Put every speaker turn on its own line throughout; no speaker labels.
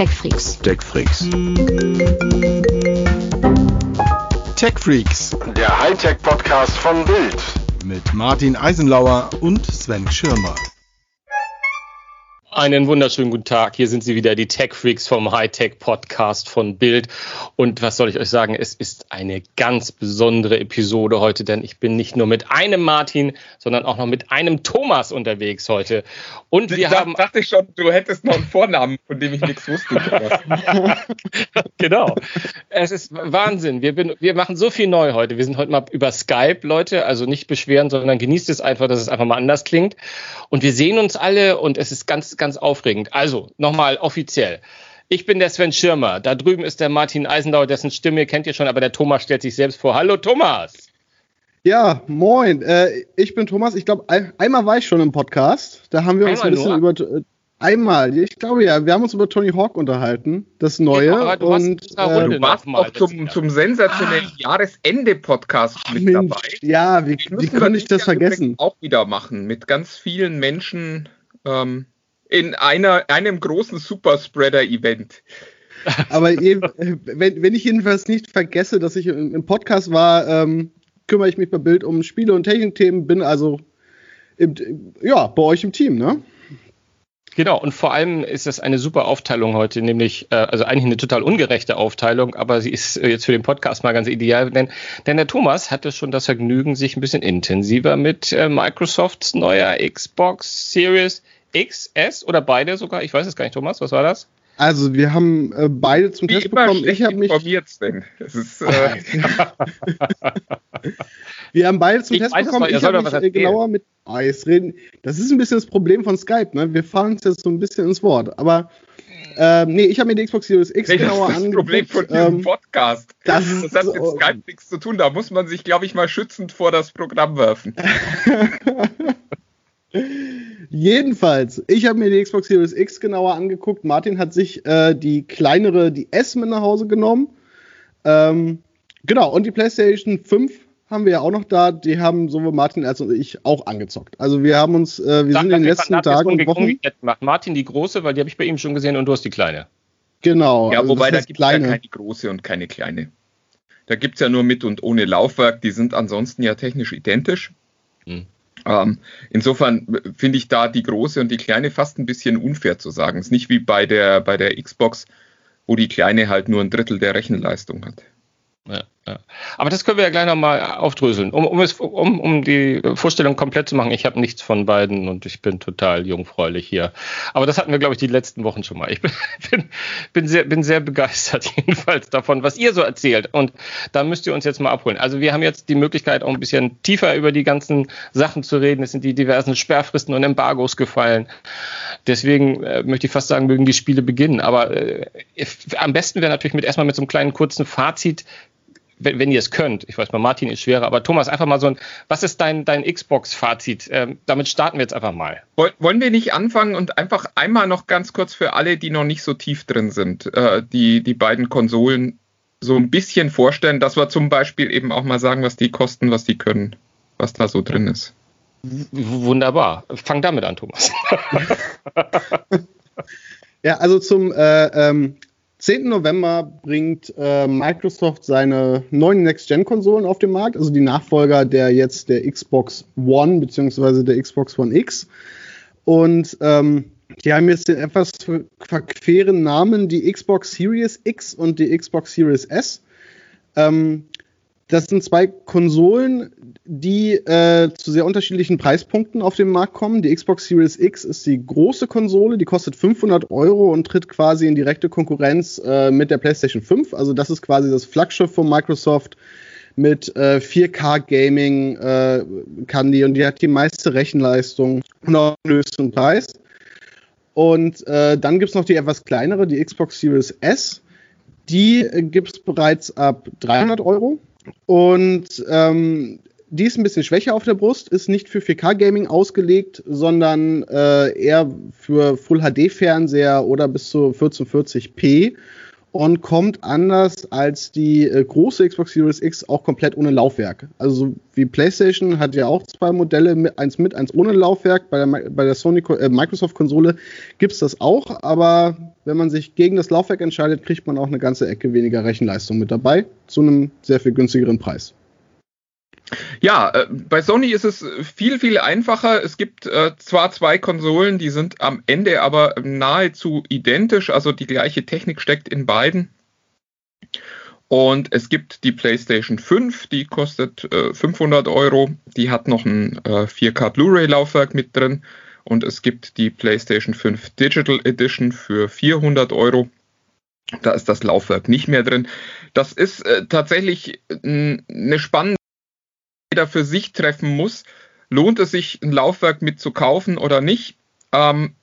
TechFreaks.
TechFreaks. TechFreaks.
Der Hightech-Podcast von Bild.
Mit Martin Eisenlauer und Sven Schirmer.
Einen wunderschönen guten Tag. Hier sind sie wieder, die Tech Freaks vom Hightech Podcast von Bild. Und was soll ich euch sagen? Es ist eine ganz besondere Episode heute, denn ich bin nicht nur mit einem Martin, sondern auch noch mit einem Thomas unterwegs heute. Und wir
ich
haben.
dachte ich schon, du hättest noch einen Vornamen, von dem ich nichts wusste.
genau. Es ist Wahnsinn. Wir, bin, wir machen so viel neu heute. Wir sind heute mal über Skype, Leute. Also nicht beschweren, sondern genießt es einfach, dass es einfach mal anders klingt. Und wir sehen uns alle und es ist ganz, ganz aufregend. Also, nochmal offiziell. Ich bin der Sven Schirmer. Da drüben ist der Martin Eisenlauer, dessen Stimme kennt ihr schon, aber der Thomas stellt sich selbst vor. Hallo Thomas.
Ja, moin. Äh, ich bin Thomas. Ich glaube, ein, einmal war ich schon im Podcast. Da haben wir uns
Einmal
ein bisschen
nur?
über. Äh, einmal, ich glaube ja. Wir haben uns über Tony Hawk unterhalten, das Neue.
Aber du
und
Runde
äh,
Du warst
Nochmal
auch zum, zum sensationellen Jahresende-Podcast mit
Mensch,
dabei.
ja, wie, wie konnte ich das vergessen?
Auch wieder machen, mit ganz vielen Menschen ähm, in einer, einem großen Superspreader-Event.
Aber äh, wenn, wenn ich jedenfalls nicht vergesse, dass ich im, im Podcast war, ähm, kümmere ich mich bei Bild um Spiele- und Technikthemen, bin also im, ja, bei euch im Team, ne?
Genau, und vor allem ist das eine super Aufteilung heute, nämlich, äh, also eigentlich eine total ungerechte Aufteilung, aber sie ist äh, jetzt für den Podcast mal ganz ideal, denn, denn der Thomas hatte schon das Vergnügen, sich ein bisschen intensiver mit äh, Microsofts neuer Xbox Series XS oder beide sogar, ich weiß es gar nicht, Thomas, was war das?
Also wir haben äh, beide zum
Wie
Test
immer
bekommen. Ich habe mich,
informiert, Sven. Ist, äh,
wir haben beide zum
Ich
Test bekommen.
ihr
Ich habe mich äh, genauer mit Eis reden. Das ist ein bisschen das Problem von Skype, ne? Wir fahren uns jetzt so ein bisschen ins Wort. Aber ähm, nee, ich habe mir die Xbox Series X
nee, das
genauer
ist das
angeguckt.
Problem von diesem
ähm,
Podcast.
das
Das,
ist
hat
so-
mit Skype nichts zu tun. Da muss man sich, glaube ich, mal schützend vor das Programm werfen.
Jedenfalls, ich habe mir die Xbox Series X genauer angeguckt. Martin hat sich äh, die kleinere, die S mit nach Hause genommen. Ähm, genau, und die PlayStation 5 haben wir ja auch noch da. Die haben sowohl Martin als auch ich auch angezockt. Also wir haben uns, äh, wir
Da-
sind in den letzten Tagen und Wochen.
gemacht. Martin die große, weil die habe ich bei ihm schon gesehen und du hast die kleine.
Genau.
Ja,
also
wobei
das
da gibt es ja keine große und keine kleine. Da gibt es ja nur mit und ohne Laufwerk. Die sind ansonsten ja technisch identisch.
Hm.
Ähm, insofern finde ich da die große und die kleine fast ein bisschen unfair zu sagen. Es ist nicht wie bei der, bei der Xbox, wo die kleine halt nur ein Drittel der Rechenleistung hat.
Ja, Aber das können wir ja gleich nochmal aufdröseln. Um, um, es, um, um die Vorstellung komplett zu machen, ich habe nichts von beiden und ich bin total jungfräulich hier. Aber das hatten wir, glaube ich, die letzten Wochen schon mal. Ich bin, bin, bin, sehr, bin sehr begeistert jedenfalls davon, was ihr so erzählt. Und da müsst ihr uns jetzt mal abholen. Also wir haben jetzt die Möglichkeit, auch ein bisschen tiefer über die ganzen Sachen zu reden. Es sind die diversen Sperrfristen und Embargos gefallen. Deswegen äh, möchte ich fast sagen, mögen die Spiele beginnen. Aber äh, am besten wäre natürlich mit erstmal mit so einem kleinen kurzen Fazit, wenn, wenn ihr es könnt. Ich weiß mal, Martin ist schwerer, aber Thomas, einfach mal so ein, was ist dein, dein Xbox-Fazit? Ähm, damit starten wir jetzt einfach mal.
Woll- Wollen wir nicht anfangen und einfach einmal noch ganz kurz für alle, die noch nicht so tief drin sind, äh, die, die beiden Konsolen so ein bisschen vorstellen, dass wir zum Beispiel eben auch mal sagen, was die kosten, was die können, was da so drin ist.
W wunderbar. Fang damit an, Thomas.
Ja, also zum äh, ähm, 10. November bringt äh, Microsoft seine neuen Next-Gen-Konsolen auf den Markt, also die Nachfolger der jetzt der Xbox One beziehungsweise der Xbox One X. Und ähm, die haben jetzt den etwas ver- verqueren Namen, die Xbox Series X und die Xbox Series S. Ähm, das sind zwei Konsolen, die äh, zu sehr unterschiedlichen Preispunkten auf den Markt kommen. Die Xbox Series X ist die große Konsole, die kostet 500 Euro und tritt quasi in direkte Konkurrenz äh, mit der PlayStation 5. Also das ist quasi das Flaggschiff von Microsoft mit äh, 4K Gaming äh, kann die und die hat die meiste Rechenleistung und auch den höchsten Preis. Und äh, dann gibt es noch die etwas kleinere, die Xbox Series S. Die äh, gibt es bereits ab 300 Euro. Und ähm, die ist ein bisschen schwächer auf der Brust, ist nicht für 4K-Gaming ausgelegt, sondern äh, eher für Full-HD-Fernseher oder bis zu 1440p und kommt anders als die äh, große Xbox Series X auch komplett ohne Laufwerk. Also so wie PlayStation hat ja auch zwei Modelle, eins mit, eins ohne Laufwerk. Bei der, bei der Sony äh, Microsoft Konsole gibt es das auch, aber wenn man sich gegen das Laufwerk entscheidet, kriegt man auch eine ganze Ecke weniger Rechenleistung mit dabei zu einem sehr viel günstigeren Preis.
Ja, äh, bei Sony ist es viel, viel einfacher. Es gibt äh, zwar zwei Konsolen, die sind am Ende aber nahezu identisch, also die gleiche Technik steckt in beiden. Und es gibt die PlayStation 5, die kostet äh, 500 Euro. Die hat noch ein äh, 4K Blu-ray-Laufwerk mit drin. Und es gibt die PlayStation 5 Digital Edition für 400 Euro. Da ist das Laufwerk nicht mehr drin. Das ist äh, tatsächlich eine spannende jeder für sich treffen muss. Lohnt es sich, ein Laufwerk mitzukaufen oder nicht? Ähm,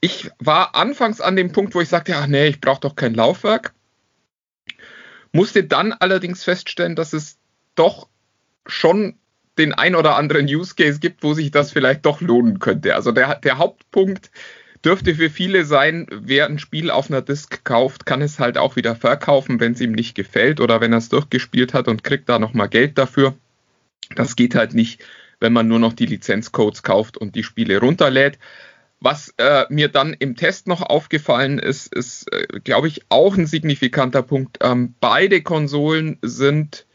ich war anfangs an dem Punkt, wo ich sagte, ach nee, ich brauche doch kein Laufwerk. Musste dann allerdings feststellen, dass es doch schon den ein oder anderen Use Case gibt, wo sich das vielleicht doch lohnen könnte. Also der, der Hauptpunkt dürfte für viele sein, wer ein Spiel auf einer Disk kauft, kann es halt auch wieder verkaufen, wenn es ihm nicht gefällt oder wenn er es durchgespielt hat und kriegt da nochmal Geld dafür. Das geht halt nicht, wenn man nur noch die Lizenzcodes kauft und die Spiele runterlädt. Was äh, mir dann im Test noch aufgefallen ist, ist, äh, glaube ich, auch ein signifikanter Punkt. Ähm, beide Konsolen sind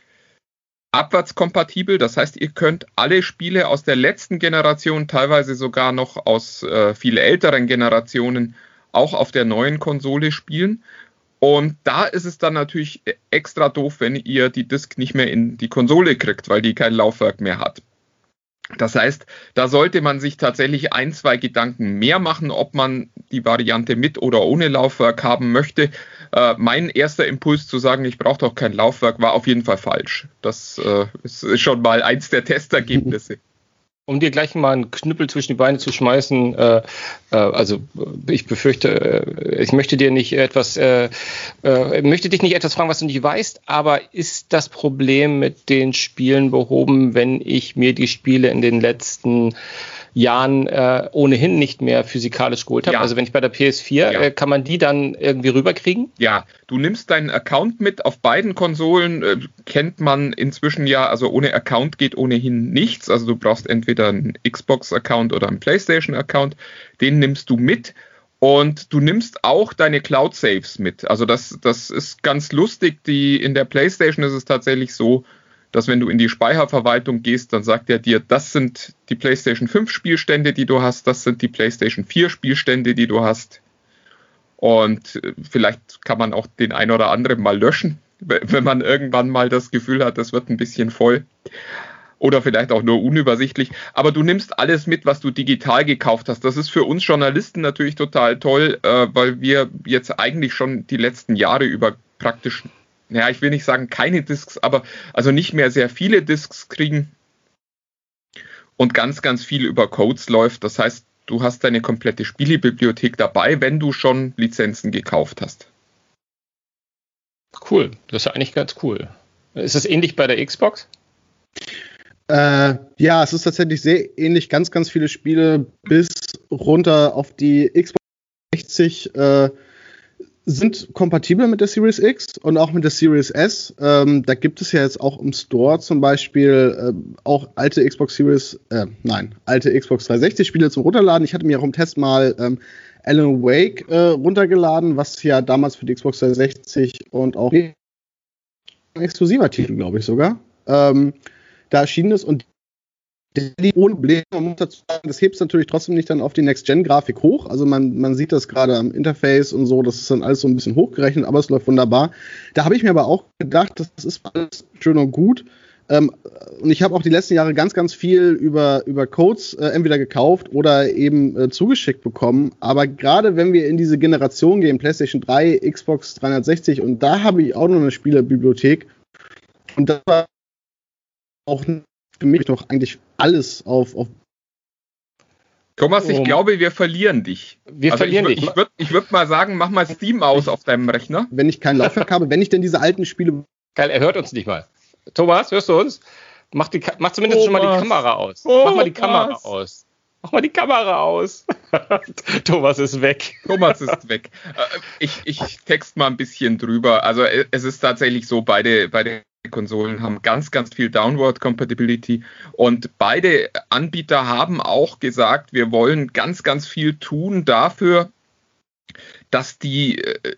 abwärtskompatibel. Das heißt, ihr könnt alle Spiele aus der letzten Generation, teilweise sogar noch aus äh, viel älteren Generationen, auch auf der neuen Konsole spielen. Und da ist es dann natürlich extra doof, wenn ihr die Disk nicht mehr in die Konsole kriegt, weil die kein Laufwerk mehr hat. Das heißt, da sollte man sich tatsächlich ein, zwei Gedanken mehr machen, ob man die Variante mit oder ohne Laufwerk haben möchte. Äh, mein erster Impuls zu sagen, ich brauche doch kein Laufwerk, war auf jeden Fall falsch. Das äh, ist schon mal eins der Testergebnisse
um dir gleich mal einen Knüppel zwischen die Beine zu schmeißen, äh, äh, also ich befürchte, äh, ich möchte dir nicht etwas, äh, äh, möchte dich nicht etwas fragen, was du nicht weißt, aber ist das Problem mit den Spielen behoben, wenn ich mir die Spiele in den letzten Jahren äh, ohnehin nicht mehr physikalisch geholt habe. Ja. Also wenn ich bei der PS4, ja. äh, kann man die dann irgendwie rüberkriegen?
Ja, du nimmst deinen Account mit. Auf beiden Konsolen äh, kennt man inzwischen ja, also ohne Account geht ohnehin nichts. Also du brauchst entweder einen Xbox-Account oder einen PlayStation-Account. Den nimmst du mit. Und du nimmst auch deine Cloud Saves mit. Also das, das ist ganz lustig. Die, in der PlayStation ist es tatsächlich so, dass wenn du in die Speicherverwaltung gehst, dann sagt er dir, das sind die PlayStation 5 Spielstände, die du hast, das sind die PlayStation 4 Spielstände, die du hast. Und äh, vielleicht kann man auch den ein oder anderen mal löschen, wenn man irgendwann mal das Gefühl hat, das wird ein bisschen voll. Oder vielleicht auch nur unübersichtlich. Aber du nimmst alles mit, was du digital gekauft hast. Das ist für uns Journalisten natürlich total toll, äh, weil wir jetzt eigentlich schon die letzten Jahre über praktisch ja, ich will nicht sagen keine Discs, aber also nicht mehr sehr viele Discs kriegen und ganz, ganz viel über Codes läuft. Das heißt, du hast deine komplette Spielebibliothek dabei, wenn du schon Lizenzen gekauft hast.
Cool, das ist ja eigentlich ganz cool. Ist es ähnlich bei der Xbox?
Äh, ja, es ist tatsächlich sehr ähnlich. Ganz, ganz viele Spiele bis runter auf die Xbox 60. Äh, sind kompatibel mit der Series X und auch mit der Series S. Ähm, da gibt es ja jetzt auch im Store zum Beispiel äh, auch alte Xbox Series, äh, nein, alte Xbox 360 Spiele zum Runterladen. Ich hatte mir auch im Test mal ähm, Alan Wake äh, runtergeladen, was ja damals für die Xbox 360 und auch ein exklusiver Titel, glaube ich sogar, ähm, da erschienen ist und ohne Probleme. Man muss dazu sagen, das hebt es natürlich trotzdem nicht dann auf die Next-Gen-Grafik hoch. Also man, man sieht das gerade am Interface und so, das ist dann alles so ein bisschen hochgerechnet, aber es läuft wunderbar. Da habe ich mir aber auch gedacht, das ist alles schön und gut. Ähm, und ich habe auch die letzten Jahre ganz, ganz viel über, über Codes äh, entweder gekauft oder eben äh, zugeschickt bekommen. Aber gerade wenn wir in diese Generation gehen, PlayStation 3, Xbox 360, und da habe ich auch noch eine Spielerbibliothek. Und das war auch für mich doch eigentlich alles auf, auf
Thomas, ich um, glaube, wir verlieren dich.
Wir also verlieren
ich, dich. Ich würde ich würd mal sagen, mach mal Steam aus auf deinem Rechner.
Wenn ich kein Laufwerk habe, wenn ich denn diese alten Spiele.
Geil, er hört uns nicht mal. Thomas, hörst du uns? Mach, die, mach zumindest Thomas. schon mal die Kamera aus. Thomas. Mach mal die Kamera aus. Mach mal die Kamera aus. Thomas ist weg.
Thomas ist weg. Äh, ich, ich text mal ein bisschen drüber. Also äh, es ist tatsächlich so, beide, beide Konsolen haben ganz, ganz viel Downward Compatibility und beide Anbieter haben auch gesagt, wir wollen ganz, ganz viel tun dafür, dass die äh,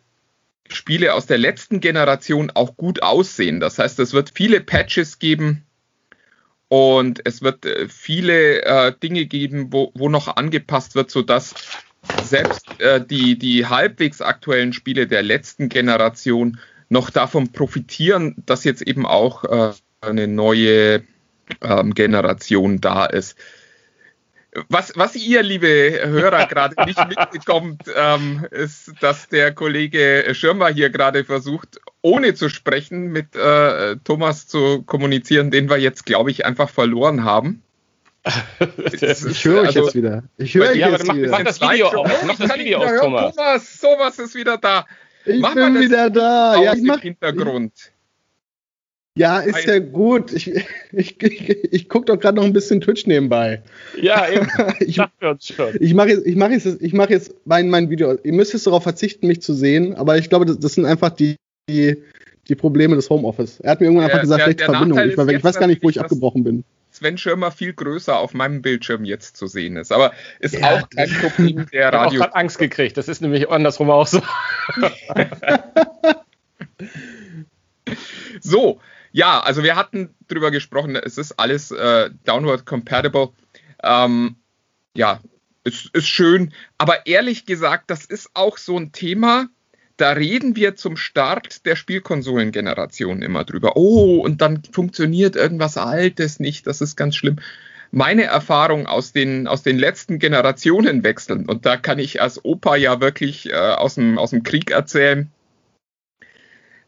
Spiele aus der letzten Generation auch gut aussehen. Das heißt, es wird viele Patches geben, und es wird äh, viele äh, Dinge geben, wo, wo noch angepasst wird, sodass selbst äh, die, die halbwegs aktuellen Spiele der letzten Generation noch davon profitieren, dass jetzt eben auch äh, eine neue ähm, Generation da ist. Was, was ihr, liebe Hörer, gerade nicht mitbekommt, ähm, ist, dass der Kollege Schirmer hier gerade versucht, ohne zu sprechen, mit äh, Thomas zu kommunizieren, den wir jetzt, glaube ich, einfach verloren haben.
ich höre euch also, jetzt wieder. Ich höre
ja,
jetzt
mach,
wieder.
Mach das Video auf. Mach das Video aus, Thomas.
Thomas. Thomas ist wieder da.
Ich mach bin wieder da.
Ja, ich mach, Hintergrund.
Ja, ist ja gut. Ich, ich, ich, ich gucke doch gerade noch ein bisschen Twitch nebenbei.
Ja, eben.
ich ich mache jetzt, ich mach jetzt, ich mach jetzt mein, mein Video. Ihr müsst jetzt darauf verzichten, mich zu sehen, aber ich glaube, das, das sind einfach die, die, die Probleme des Homeoffice. Er hat mir irgendwann einfach gesagt, der, schlechte Verbindung. Ich, war, ich weiß gar nicht, wo ich abgebrochen bin.
Sven Schirmer viel größer auf meinem Bildschirm jetzt zu sehen ist. Aber ist ja, auch kein Problem der Radio. Ich
habe Angst gekriegt. Das ist nämlich andersrum auch so.
so, ja, also wir hatten drüber gesprochen, es ist alles äh, downward compatible. Ähm, ja, es ist schön. Aber ehrlich gesagt, das ist auch so ein Thema, da reden wir zum Start der Spielkonsolengeneration immer drüber. Oh, und dann funktioniert irgendwas Altes nicht, das ist ganz schlimm. Meine Erfahrung aus den, aus den letzten Generationen wechseln, und da kann ich als Opa ja wirklich äh, aus, dem, aus dem Krieg erzählen,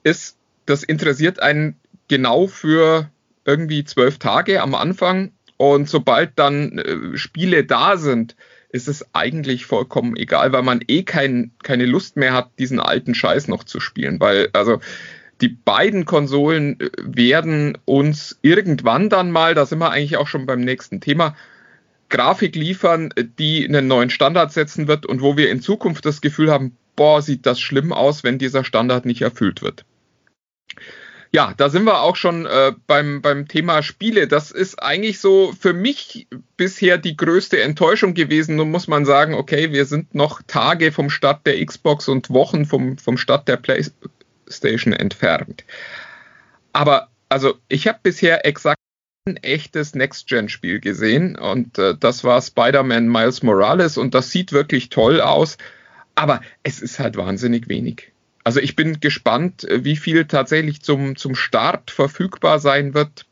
ist, das interessiert einen genau für irgendwie zwölf Tage am Anfang. Und sobald dann äh, Spiele da sind, ist es eigentlich vollkommen egal, weil man eh kein, keine Lust mehr hat, diesen alten Scheiß noch zu spielen. Weil, also, die beiden Konsolen äh, werden uns irgendwann dann mal, da sind wir eigentlich auch schon beim nächsten Thema, Grafik liefern, die einen neuen Standard setzen wird und wo wir in Zukunft das Gefühl haben, boah, sieht das schlimm aus, wenn dieser Standard nicht erfüllt wird. Ja, da sind wir auch schon äh, beim, beim Thema Spiele. Das ist eigentlich so für mich bisher die größte Enttäuschung gewesen. Nun muss man sagen, okay, wir sind noch Tage vom Start der Xbox und Wochen vom, vom Start der PlayStation entfernt. Aber also ich habe bisher exakt ein echtes Next-Gen-Spiel gesehen und äh, das war Spider-Man Miles Morales und das sieht wirklich toll aus. Aber es ist halt wahnsinnig wenig. Also ich bin gespannt, äh, wie viel tatsächlich zum, zum Start verfügbar sein wird.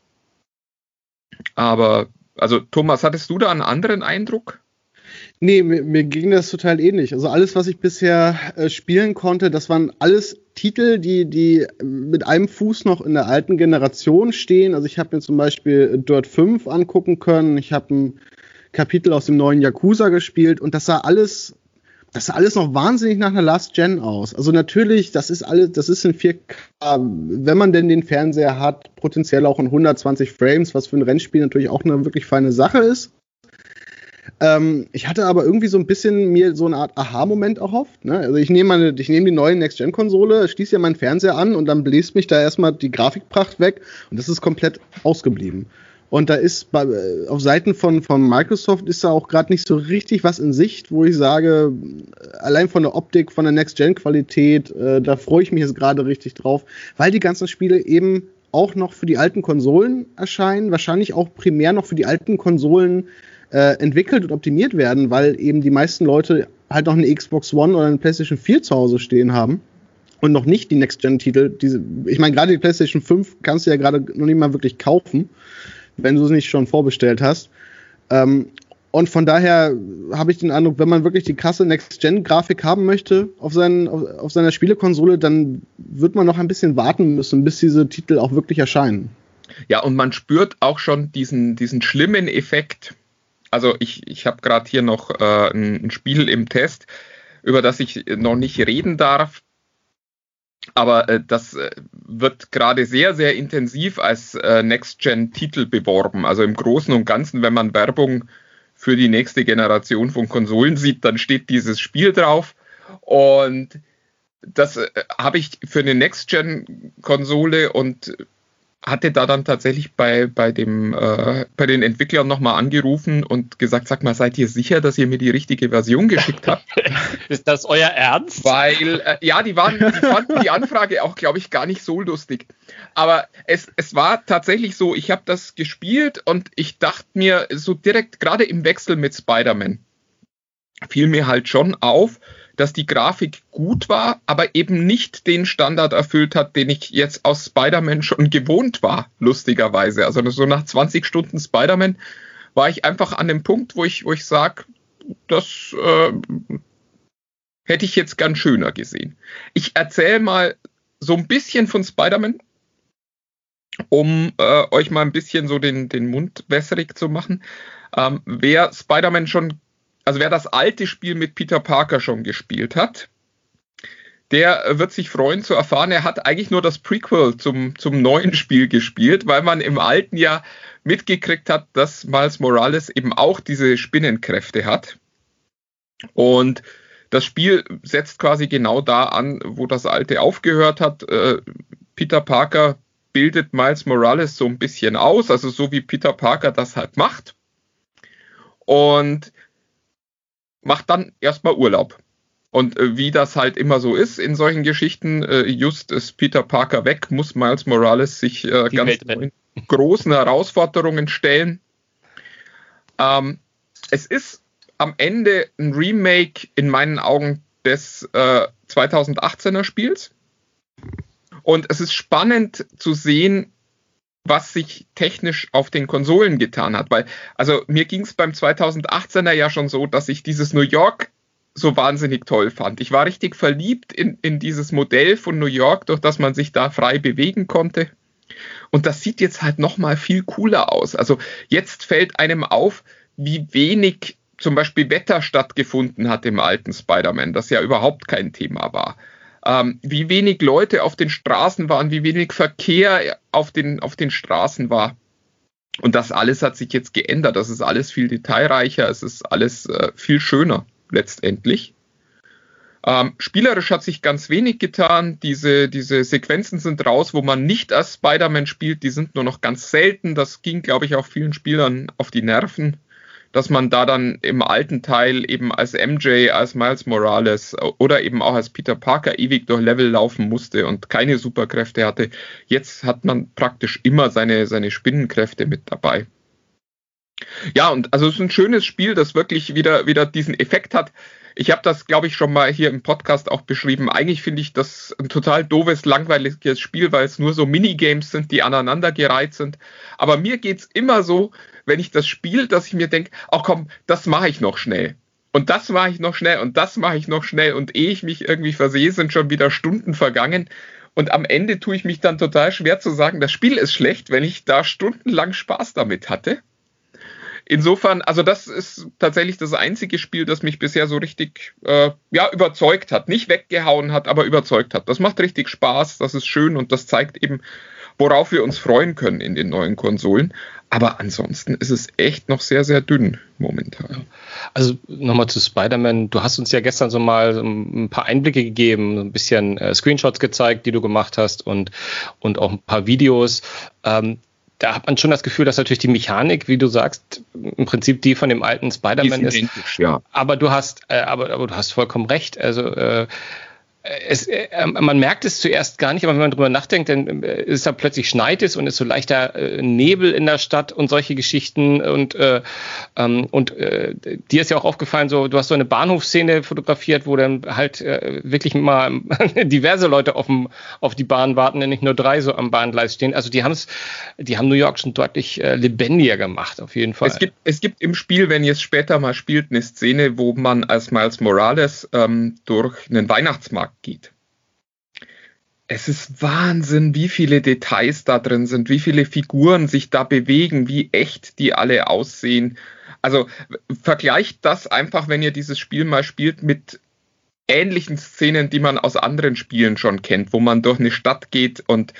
Aber, also Thomas, hattest du da einen anderen Eindruck?
Nee, mir, mir ging das total ähnlich. Also alles, was ich bisher äh, spielen konnte, das waren alles Titel, die, die mit einem Fuß noch in der alten Generation stehen. Also ich habe mir zum Beispiel Dirt 5 angucken können. Ich habe ein Kapitel aus dem neuen Yakuza gespielt und das sah alles das sah alles noch wahnsinnig nach einer Last Gen aus. Also natürlich, das ist alles, das ist in 4K, wenn man denn den Fernseher hat, potenziell auch in 120 Frames, was für ein Rennspiel natürlich auch eine wirklich feine Sache ist. Ähm, ich hatte aber irgendwie so ein bisschen mir so eine Art Aha-Moment erhofft. Ne? Also ich nehme meine, ich nehme die neue Next-Gen-Konsole, schließe ja meinen Fernseher an und dann bläst mich da erstmal die Grafikpracht weg und das ist komplett ausgeblieben. Und da ist bei, äh, auf Seiten von, von Microsoft ist da auch gerade nicht so richtig was in Sicht, wo ich sage, allein von der Optik, von der Next-Gen-Qualität, äh, da freue ich mich jetzt gerade richtig drauf, weil die ganzen Spiele eben auch noch für die alten Konsolen erscheinen, wahrscheinlich auch primär noch für die alten Konsolen äh, entwickelt und optimiert werden, weil eben die meisten Leute halt noch eine Xbox One oder eine PlayStation 4 zu Hause stehen haben und noch nicht die Next-Gen-Titel. Ich meine, gerade die PlayStation 5 kannst du ja gerade noch nicht mal wirklich kaufen wenn du es nicht schon vorbestellt hast. Ähm, und von daher habe ich den Eindruck, wenn man wirklich die krasse Next-Gen-Grafik haben möchte auf, seinen, auf, auf, seiner Spielekonsole, dann wird man noch ein bisschen warten müssen, bis diese Titel auch wirklich erscheinen.
Ja, und man spürt auch schon diesen, diesen schlimmen Effekt. Also ich, ich habe gerade hier noch äh, ein, ein Spiel im Test, über das ich noch nicht reden darf. Aber äh, das äh, wird gerade sehr, sehr intensiv als äh, Next-Gen-Titel beworben. Also im Großen und Ganzen, wenn man Werbung für die nächste Generation von Konsolen sieht, dann steht dieses Spiel drauf. Und das äh, habe ich für eine Next-Gen-Konsole und hatte da dann tatsächlich bei, bei, dem, äh, bei den Entwicklern nochmal angerufen und gesagt, sag mal, seid ihr sicher, dass ihr mir die richtige Version geschickt habt?
Ist das euer Ernst?
Weil, äh, ja, die, waren, die fanden die Anfrage auch, glaube ich, gar nicht so lustig. Aber es, es war tatsächlich so, ich habe das gespielt und ich dachte mir so direkt, gerade im Wechsel mit Spider-Man, fiel mir halt schon auf, dass die Grafik gut war, aber eben nicht den Standard erfüllt hat, den ich jetzt aus Spider-Man schon gewohnt war, lustigerweise. Also so nach 20 Stunden Spider-Man war ich einfach an dem Punkt, wo ich, wo ich sage, das äh, hätte ich jetzt ganz schöner gesehen. Ich erzähle mal so ein bisschen von Spider-Man, um äh, euch mal ein bisschen so den, den Mund wässrig zu machen. Ähm, wer Spider-Man schon also wer das alte Spiel mit Peter Parker schon gespielt hat, der wird sich freuen zu erfahren, er hat eigentlich nur das Prequel zum, zum neuen Spiel gespielt, weil man im alten ja mitgekriegt hat, dass Miles Morales eben auch diese Spinnenkräfte hat. Und das Spiel setzt quasi genau da an, wo das alte aufgehört hat. Äh, Peter Parker bildet Miles Morales so ein bisschen aus, also so wie Peter Parker das halt macht. Und macht dann erstmal Urlaub. Und äh, wie das halt immer so ist in solchen Geschichten, äh, just ist Peter Parker weg, muss Miles Morales sich äh, ganz großen Herausforderungen stellen. Ähm, es ist am Ende ein Remake in meinen Augen des 2018er äh, Spiels. Und es ist spannend zu sehen, was sich technisch auf den Konsolen getan hat. Weil, also mir ging es beim 2018er ja schon so, dass ich dieses New York so wahnsinnig toll fand. Ich war richtig verliebt in, in dieses Modell von New York, durch das man sich da frei bewegen konnte. Und das sieht jetzt halt nochmal viel cooler aus. Also jetzt fällt einem auf, wie wenig zum Beispiel Wetter stattgefunden hat im alten Spider-Man, das ja überhaupt kein Thema war ähm, wie wenig Leute auf den Straßen waren, wie wenig Verkehr auf den, auf den Straßen war. Und das alles hat sich jetzt geändert. Das ist alles viel detailreicher, es ist alles äh, viel schöner letztendlich. Ähm, spielerisch hat sich ganz wenig getan. Diese, diese Sequenzen sind raus, wo man nicht als Spider-Man spielt. Die sind nur noch ganz selten. Das ging, glaube ich, auch vielen Spielern auf die Nerven dass man da dann im alten Teil eben als MJ, als Miles Morales oder eben auch als Peter Parker ewig durch Level laufen musste und keine Superkräfte hatte. Jetzt hat man praktisch immer seine, seine Spinnenkräfte mit dabei. Ja, und also es ist ein schönes Spiel, das wirklich wieder, wieder diesen Effekt hat. Ich habe das, glaube ich, schon mal hier im Podcast auch beschrieben. Eigentlich finde ich das ein total doofes, langweiliges Spiel, weil es nur so Minigames sind, die aneinandergereiht sind. Aber mir geht's immer so, wenn ich das spiele, dass ich mir denke, ach komm, das mache ich noch schnell. Und das mache ich noch schnell und das mache ich noch schnell. Und ehe ich mich irgendwie versehe, sind schon wieder Stunden vergangen. Und am Ende tue ich mich dann total schwer zu sagen, das Spiel ist schlecht, wenn ich da stundenlang Spaß damit hatte. Insofern, also das ist tatsächlich das einzige Spiel, das mich bisher so richtig äh, ja, überzeugt hat. Nicht weggehauen hat, aber überzeugt hat. Das macht richtig Spaß, das ist schön und das zeigt eben, worauf wir uns freuen können in den neuen Konsolen. Aber ansonsten ist es echt noch sehr, sehr dünn momentan.
Also nochmal zu Spider-Man. Du hast uns ja gestern so mal ein paar Einblicke gegeben, ein bisschen äh, Screenshots gezeigt, die du gemacht hast und, und auch ein paar Videos. Ähm, da hat man schon das Gefühl, dass natürlich die Mechanik, wie du sagst, im Prinzip die von dem alten Spider-Man ist. Ja. Aber du hast, äh, aber, aber du hast vollkommen recht. Also äh, es, äh, man merkt es zuerst gar nicht, aber wenn man drüber nachdenkt, dann äh, ist da plötzlich schneit es und ist so leichter äh, Nebel in der Stadt und solche Geschichten und äh, ähm, und äh, dir ist ja auch aufgefallen, so du hast so eine Bahnhofsszene fotografiert, wo dann halt äh, wirklich mal diverse Leute auf, dem, auf die Bahn warten, nicht nur drei so am Bahngleis stehen. Also die haben die haben New York schon deutlich äh, lebendiger gemacht, auf jeden Fall.
Es gibt, es gibt im Spiel, wenn ihr es später mal spielt, eine Szene, wo man als Miles Morales ähm, durch einen Weihnachtsmarkt geht. Es ist Wahnsinn, wie viele Details da drin sind, wie viele Figuren sich da bewegen, wie echt die alle aussehen. Also vergleicht das einfach, wenn ihr dieses Spiel mal spielt, mit ähnlichen Szenen, die man aus anderen Spielen schon kennt, wo man durch eine Stadt geht und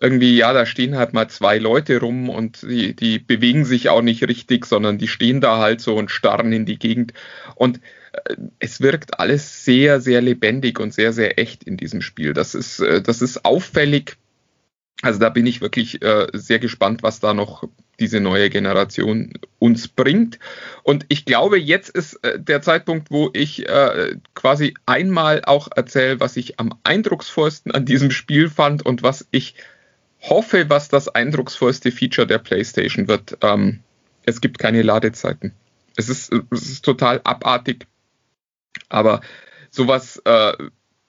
irgendwie, ja, da stehen halt mal zwei Leute rum und die, die bewegen sich auch nicht richtig, sondern die stehen da halt so und starren in die Gegend. Und äh, es wirkt alles sehr, sehr lebendig und sehr, sehr echt in diesem Spiel. Das ist, äh, das ist auffällig. Also da bin ich wirklich äh, sehr gespannt, was da noch diese neue Generation uns bringt. Und ich glaube, jetzt ist der Zeitpunkt, wo ich quasi einmal auch erzähle, was ich am eindrucksvollsten an diesem Spiel fand und was ich hoffe, was das eindrucksvollste Feature der PlayStation wird. Ähm, es gibt keine Ladezeiten. Es ist, es ist total abartig, aber sowas äh,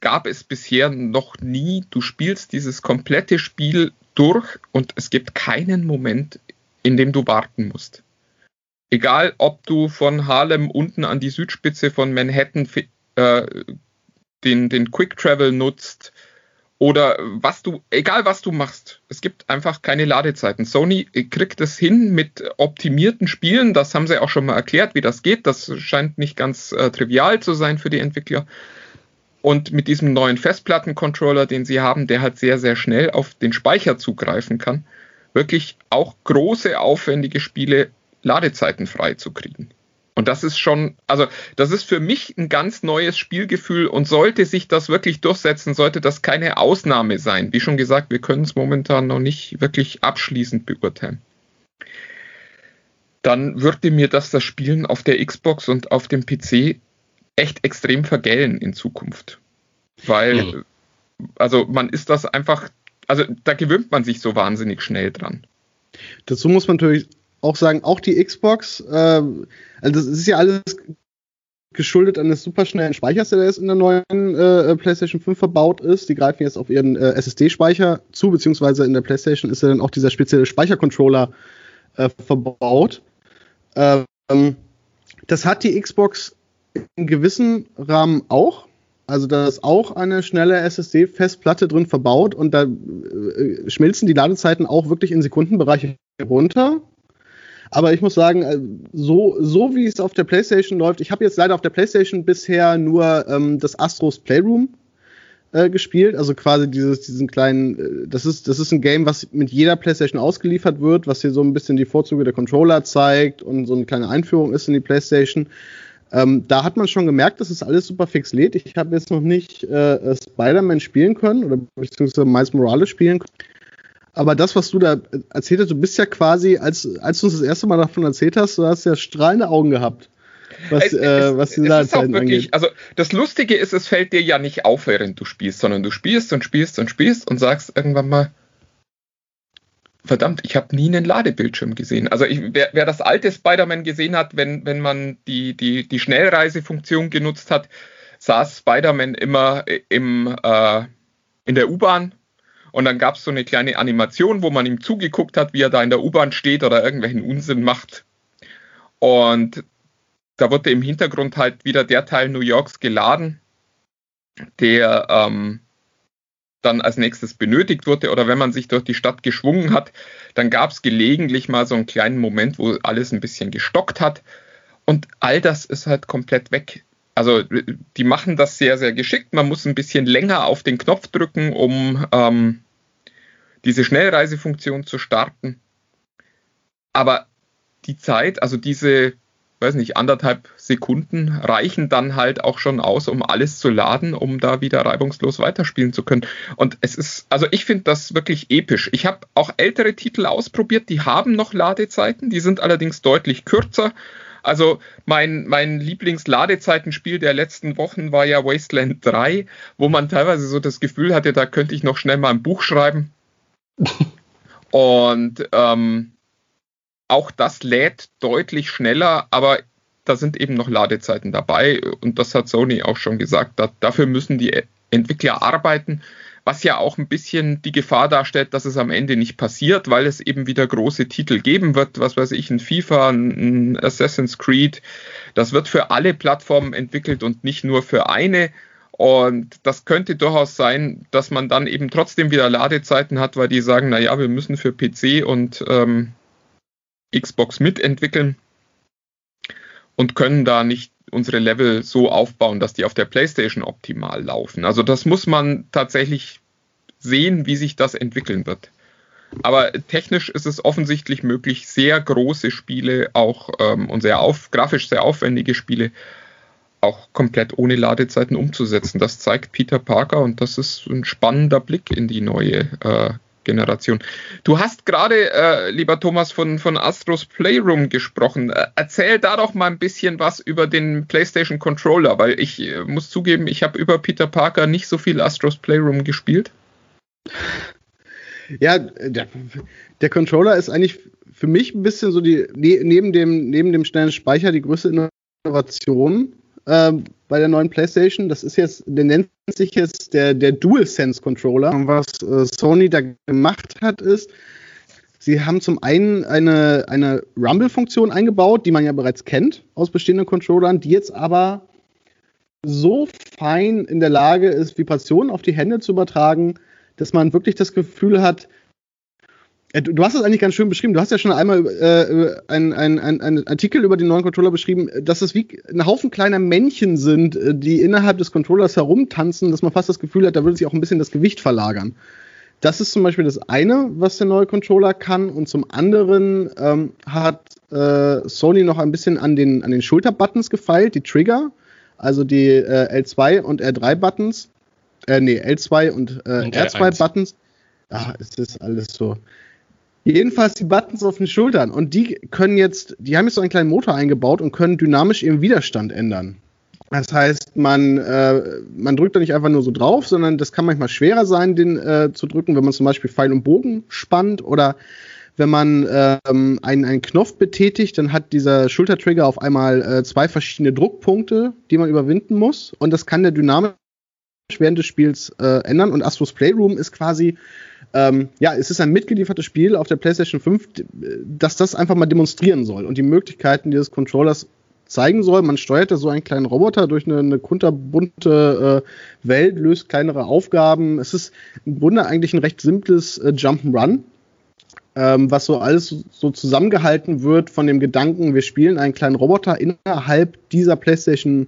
gab es bisher noch nie. Du spielst dieses komplette Spiel durch und es gibt keinen Moment, in dem du warten musst. Egal, ob du von Harlem unten an die Südspitze von Manhattan äh, den, den Quick Travel nutzt oder was du, egal was du machst, es gibt einfach keine Ladezeiten. Sony kriegt es hin mit optimierten Spielen, das haben sie auch schon mal erklärt, wie das geht. Das scheint nicht ganz äh, trivial zu sein für die Entwickler. Und mit diesem neuen Festplattencontroller, den sie haben, der halt sehr, sehr schnell auf den Speicher zugreifen kann, wirklich auch große, aufwendige Spiele Ladezeiten frei zu kriegen. Und das ist schon, also das ist für mich ein ganz neues Spielgefühl und sollte sich das wirklich durchsetzen, sollte das keine Ausnahme sein. Wie schon gesagt, wir können es momentan noch nicht wirklich abschließend beurteilen. Dann würde mir das das Spielen auf der Xbox und auf dem PC echt extrem vergällen in Zukunft. Weil, also man ist das einfach also da gewöhnt man sich so wahnsinnig schnell dran.
Dazu muss man natürlich auch sagen, auch die Xbox, äh, also das ist ja alles geschuldet an des superschnellen Speichers, der jetzt in der neuen äh, PlayStation 5 verbaut ist. Die greifen jetzt auf ihren äh, SSD-Speicher zu, beziehungsweise in der PlayStation ist ja dann auch dieser spezielle Speichercontroller äh, verbaut. Ähm, das hat die Xbox in gewissem Rahmen auch. Also da ist auch eine schnelle SSD-Festplatte drin verbaut und da äh, schmilzen die Ladezeiten auch wirklich in Sekundenbereiche runter. Aber ich muss sagen, äh, so, so wie es auf der PlayStation läuft, ich habe jetzt leider auf der PlayStation bisher nur ähm, das Astros Playroom äh, gespielt, also quasi dieses, diesen kleinen, äh, das ist, das ist ein Game, was mit jeder PlayStation ausgeliefert wird, was hier so ein bisschen die Vorzüge der Controller zeigt und so eine kleine Einführung ist in die PlayStation. Ähm, da hat man schon gemerkt, dass es alles super fix lädt. Ich habe jetzt noch nicht äh, Spider-Man spielen können oder beziehungsweise Miles Morales spielen können. Aber das, was du da erzählt hast, du bist ja quasi, als, als du uns das erste Mal davon erzählt hast, du hast ja strahlende Augen gehabt.
Was, es, äh, was die es ist auch wirklich, angeht. Also das Lustige ist, es fällt dir ja nicht auf, während du spielst, sondern du spielst und spielst und spielst und sagst irgendwann mal, verdammt, ich habe nie einen Ladebildschirm gesehen. Also ich, wer, wer, das alte Spider-Man gesehen hat, wenn, wenn man die, die, die Schnellreisefunktion genutzt hat, saß Spider-Man immer im, äh, in der U-Bahn und dann gab es so eine kleine Animation, wo man ihm zugeguckt hat, wie er da in der U-Bahn steht oder irgendwelchen Unsinn macht. Und da wurde im Hintergrund halt wieder der Teil New Yorks geladen, der ähm, dann als nächstes benötigt wurde oder wenn man sich durch die Stadt geschwungen hat, dann gab es gelegentlich mal so einen kleinen Moment, wo alles ein bisschen gestockt hat. Und all das ist halt komplett weg. Also die machen das sehr, sehr geschickt. Man muss ein bisschen länger auf den Knopf drücken, um ähm, diese Schnellreisefunktion zu starten. Aber die Zeit, also diese weiß nicht, anderthalb Sekunden reichen dann halt auch schon aus, um alles zu laden, um da wieder reibungslos weiterspielen zu können. Und es ist, also ich finde das wirklich episch. Ich habe auch ältere Titel ausprobiert, die haben noch Ladezeiten, die sind allerdings deutlich kürzer. Also mein, mein Lieblingsladezeitenspiel der letzten Wochen war ja Wasteland 3, wo man teilweise so das Gefühl hatte, da könnte ich noch schnell mal ein Buch schreiben. Und ähm, auch das lädt deutlich schneller, aber da sind eben noch Ladezeiten dabei und das hat Sony auch schon gesagt. Da, dafür müssen die Entwickler arbeiten, was ja auch ein bisschen die Gefahr darstellt, dass es am Ende nicht passiert, weil es eben wieder große Titel geben wird, was weiß ich, ein FIFA, ein Assassin's Creed. Das wird für alle Plattformen entwickelt und nicht nur für eine. Und das könnte durchaus sein, dass man dann eben trotzdem wieder Ladezeiten hat, weil die sagen, na ja, wir müssen für PC und ähm, Xbox mitentwickeln und können da nicht unsere Level so aufbauen, dass die auf der PlayStation optimal laufen. Also das muss man tatsächlich sehen, wie sich das entwickeln wird. Aber technisch ist es offensichtlich möglich, sehr große Spiele auch ähm, und sehr auf, grafisch sehr aufwendige Spiele auch komplett ohne Ladezeiten umzusetzen. Das zeigt Peter Parker und das ist ein spannender Blick in die neue äh, Generation. Du hast gerade, äh, lieber Thomas, von, von Astros Playroom gesprochen. Äh, erzähl da doch mal ein bisschen was über den PlayStation Controller, weil ich äh, muss zugeben, ich habe über Peter Parker nicht so viel Astros Playroom gespielt.
Ja, der, der Controller ist eigentlich für mich ein bisschen so die, ne, neben dem, neben dem schnellen Speicher die größte Innovation äh, bei der neuen PlayStation. Das ist jetzt, der nennt sich jetzt der, der DualSense Controller. Und was äh, Sony da gemacht hat, ist, sie haben zum einen eine, eine Rumble-Funktion eingebaut, die man ja bereits kennt aus bestehenden Controllern, die jetzt aber so fein in der Lage ist, Vibrationen auf die Hände zu übertragen, dass man wirklich das Gefühl hat, Du hast es eigentlich ganz schön beschrieben. Du hast ja schon einmal äh, einen ein, ein Artikel über den neuen Controller beschrieben, dass es wie ein Haufen kleiner Männchen sind, äh, die innerhalb des Controllers herumtanzen, dass man fast das Gefühl hat, da würde sich auch ein bisschen das Gewicht verlagern. Das ist zum Beispiel das eine, was der neue Controller kann. Und zum anderen ähm, hat äh, Sony noch ein bisschen an den, an den Schulterbuttons gefeilt, die Trigger, also die äh, L2 und R3-Buttons. Äh, nee, L2 und, äh, und R2-Buttons. Ah, es ist alles so. Jedenfalls die Buttons auf den Schultern. Und die können jetzt, die haben jetzt so einen kleinen Motor eingebaut und können dynamisch ihren Widerstand ändern. Das heißt, man, äh, man drückt da nicht einfach nur so drauf, sondern das kann manchmal schwerer sein, den äh, zu drücken, wenn man zum Beispiel Pfeil und Bogen spannt oder wenn man ähm, einen, einen Knopf betätigt, dann hat dieser Schultertrigger auf einmal äh, zwei verschiedene Druckpunkte, die man überwinden muss. Und das kann der dynamisch während des Spiels äh, ändern. Und Astros Playroom ist quasi ähm, ja, es ist ein mitgeliefertes Spiel auf der PlayStation 5, das das einfach mal demonstrieren soll und die Möglichkeiten dieses Controllers zeigen soll. Man steuert da so einen kleinen Roboter durch eine, eine kunterbunte äh, Welt, löst kleinere Aufgaben. Es ist im Grunde eigentlich ein recht simples äh, Jump'n'Run, ähm, was so alles so zusammengehalten wird von dem Gedanken, wir spielen einen kleinen Roboter innerhalb dieser PlayStation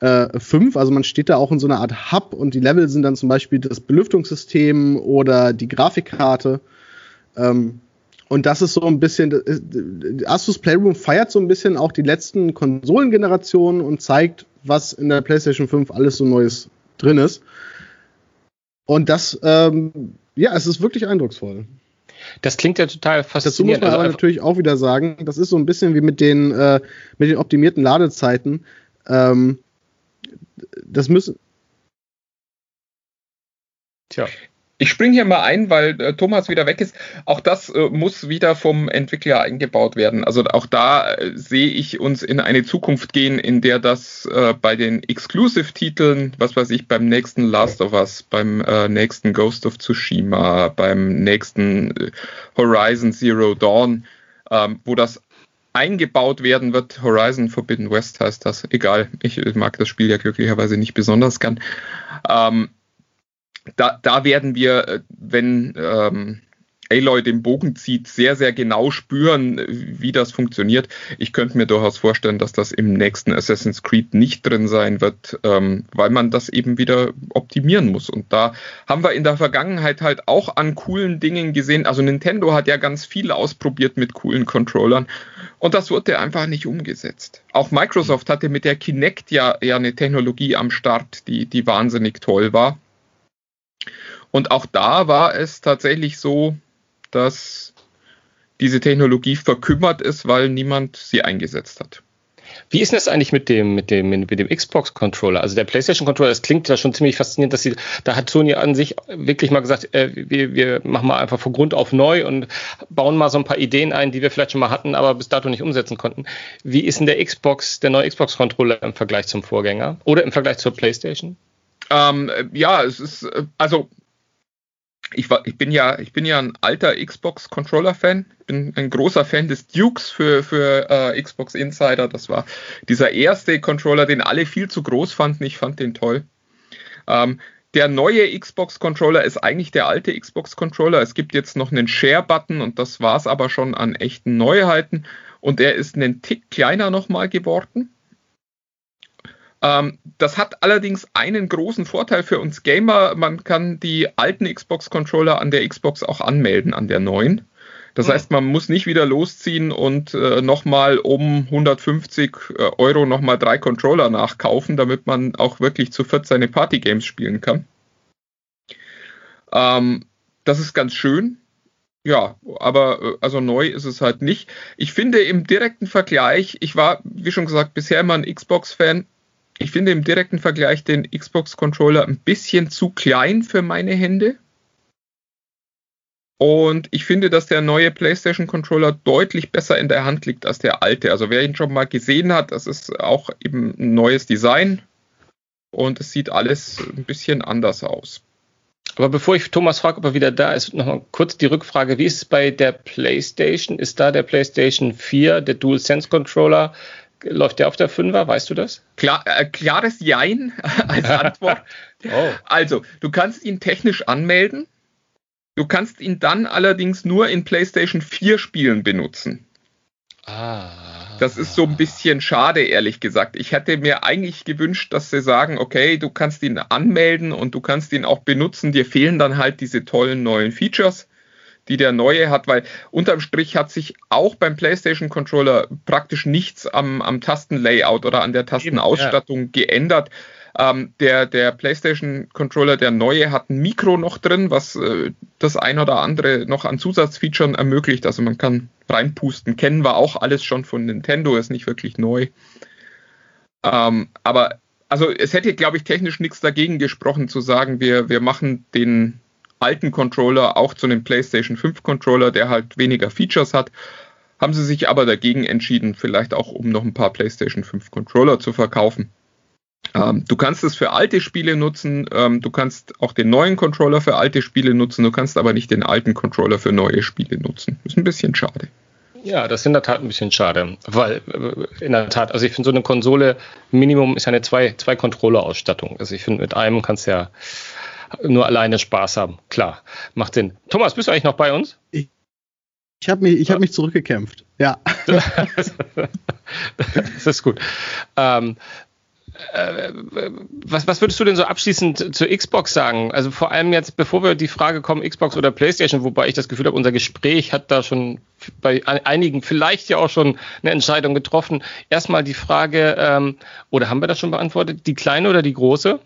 äh, 5. Also man steht da auch in so einer Art Hub und die Level sind dann zum Beispiel das Belüftungssystem oder die Grafikkarte. Ähm, und das ist so ein bisschen, Asus Playroom feiert so ein bisschen auch die letzten Konsolengenerationen und zeigt, was in der PlayStation 5 alles so Neues drin ist. Und das, ähm, ja, es ist wirklich eindrucksvoll.
Das klingt ja total faszinierend.
Dazu muss man also aber natürlich auch wieder sagen, das ist so ein bisschen wie mit den, äh, mit den optimierten Ladezeiten. Ähm, das müssen.
Tja. Ich springe hier mal ein, weil äh, Thomas wieder weg ist. Auch das äh, muss wieder vom Entwickler eingebaut werden. Also auch da äh, sehe ich uns in eine Zukunft gehen, in der das äh, bei den Exclusive-Titeln, was weiß ich, beim nächsten Last of Us, beim äh, nächsten Ghost of Tsushima, beim nächsten äh, Horizon Zero Dawn, ähm, wo das eingebaut werden wird. Horizon Forbidden West heißt das. Egal, ich mag das Spiel ja glücklicherweise nicht besonders gern. Ähm, da, da werden wir, äh, wenn ähm, Aloy den Bogen zieht, sehr, sehr genau spüren, wie das funktioniert. Ich könnte mir durchaus vorstellen, dass das im nächsten Assassin's Creed nicht drin sein wird, ähm, weil man das eben wieder optimieren muss. Und da haben wir in der Vergangenheit halt auch an coolen Dingen gesehen. Also Nintendo hat ja ganz viel ausprobiert mit coolen Controllern und das wurde einfach nicht umgesetzt. Auch Microsoft hatte mit der Kinect ja, ja eine Technologie am Start, die, die wahnsinnig toll war. Und auch da war es tatsächlich so, dass diese Technologie verkümmert ist, weil niemand sie eingesetzt hat.
Wie ist das eigentlich mit dem, mit dem, mit dem Xbox-Controller? Also der PlayStation-Controller, das klingt ja schon ziemlich faszinierend, dass sie, da hat Sony an sich wirklich mal gesagt, äh, wir, wir machen mal einfach von Grund auf neu und bauen mal so ein paar Ideen ein, die wir vielleicht schon mal hatten, aber bis dato nicht umsetzen konnten. Wie ist denn der Xbox, der neue Xbox-Controller im Vergleich zum Vorgänger? Oder im Vergleich zur PlayStation?
Ähm, ja, es ist, äh, also ich, war, ich, bin ja, ich bin ja ein alter Xbox-Controller-Fan, bin ein großer Fan des Dukes für, für äh, Xbox Insider. Das war dieser erste Controller, den alle viel zu groß fanden. Ich fand den toll. Ähm, der neue Xbox-Controller ist eigentlich der alte Xbox-Controller. Es gibt jetzt noch einen Share-Button und das war es aber schon an echten Neuheiten. Und er ist einen Tick kleiner nochmal geworden. Ähm, das hat allerdings einen großen Vorteil für uns Gamer. Man kann die alten Xbox-Controller an der Xbox auch anmelden, an der neuen. Das heißt, man muss nicht wieder losziehen und äh, nochmal um 150 äh, Euro nochmal drei Controller nachkaufen, damit man auch wirklich zu viert seine Partygames spielen kann. Ähm, das ist ganz schön. Ja, aber äh, also neu ist es halt nicht. Ich finde im direkten Vergleich, ich war, wie schon gesagt, bisher immer ein Xbox-Fan. Ich finde im direkten Vergleich den Xbox-Controller ein bisschen zu klein für meine Hände. Und ich finde, dass der neue PlayStation Controller deutlich besser in der Hand liegt als der alte. Also wer ihn schon mal gesehen hat, das ist auch eben ein neues Design und es sieht alles ein bisschen anders aus.
Aber bevor ich Thomas frage, ob er wieder da ist, noch mal kurz die Rückfrage. Wie ist es bei der PlayStation? Ist da der PlayStation 4, der DualSense Controller, läuft der auf der 5er? Weißt du das?
Klar, äh, klares Jein als Antwort. oh. Also, du kannst ihn technisch anmelden. Du kannst ihn dann allerdings nur in PlayStation 4 Spielen benutzen. Ah. Das ist so ein bisschen schade, ehrlich gesagt. Ich hätte mir eigentlich gewünscht, dass sie sagen, okay, du kannst ihn anmelden und du kannst ihn auch benutzen. Dir fehlen dann halt diese tollen neuen Features, die der neue hat, weil unterm Strich hat sich auch beim PlayStation Controller praktisch nichts am, am Tastenlayout oder an der Tastenausstattung ja. geändert. Ähm, der, der PlayStation Controller, der neue, hat ein Mikro noch drin, was äh, das ein oder andere noch an Zusatzfeatures ermöglicht. Also man kann reinpusten. Kennen wir auch alles schon von Nintendo, ist nicht wirklich neu. Ähm, aber also es hätte, glaube ich, technisch nichts dagegen gesprochen zu sagen, wir, wir machen den alten Controller auch zu einem PlayStation 5 Controller, der halt weniger Features hat. Haben sie sich aber dagegen entschieden, vielleicht auch um noch ein paar PlayStation 5 Controller zu verkaufen. Ähm, du kannst es für alte Spiele nutzen, ähm, du kannst auch den neuen Controller für alte Spiele nutzen, du kannst aber nicht den alten Controller für neue Spiele nutzen. Ist ein bisschen schade.
Ja, das ist in der Tat ein bisschen schade, weil äh, in der Tat, also ich finde so eine Konsole, Minimum ist eine zwei, zwei Controller-Ausstattung. Also ich finde, mit einem kannst du ja nur alleine Spaß haben. Klar, macht Sinn. Thomas, bist du eigentlich noch bei uns?
Ich, ich habe mich, hab mich zurückgekämpft. Ja.
das ist gut. Ähm, äh, was, was würdest du denn so abschließend zur Xbox sagen? Also vor allem jetzt, bevor wir die Frage kommen, Xbox oder PlayStation, wobei ich das Gefühl habe, unser Gespräch hat da schon bei einigen vielleicht ja auch schon eine Entscheidung getroffen. Erstmal die Frage, ähm, oder haben wir das schon beantwortet, die kleine oder die große?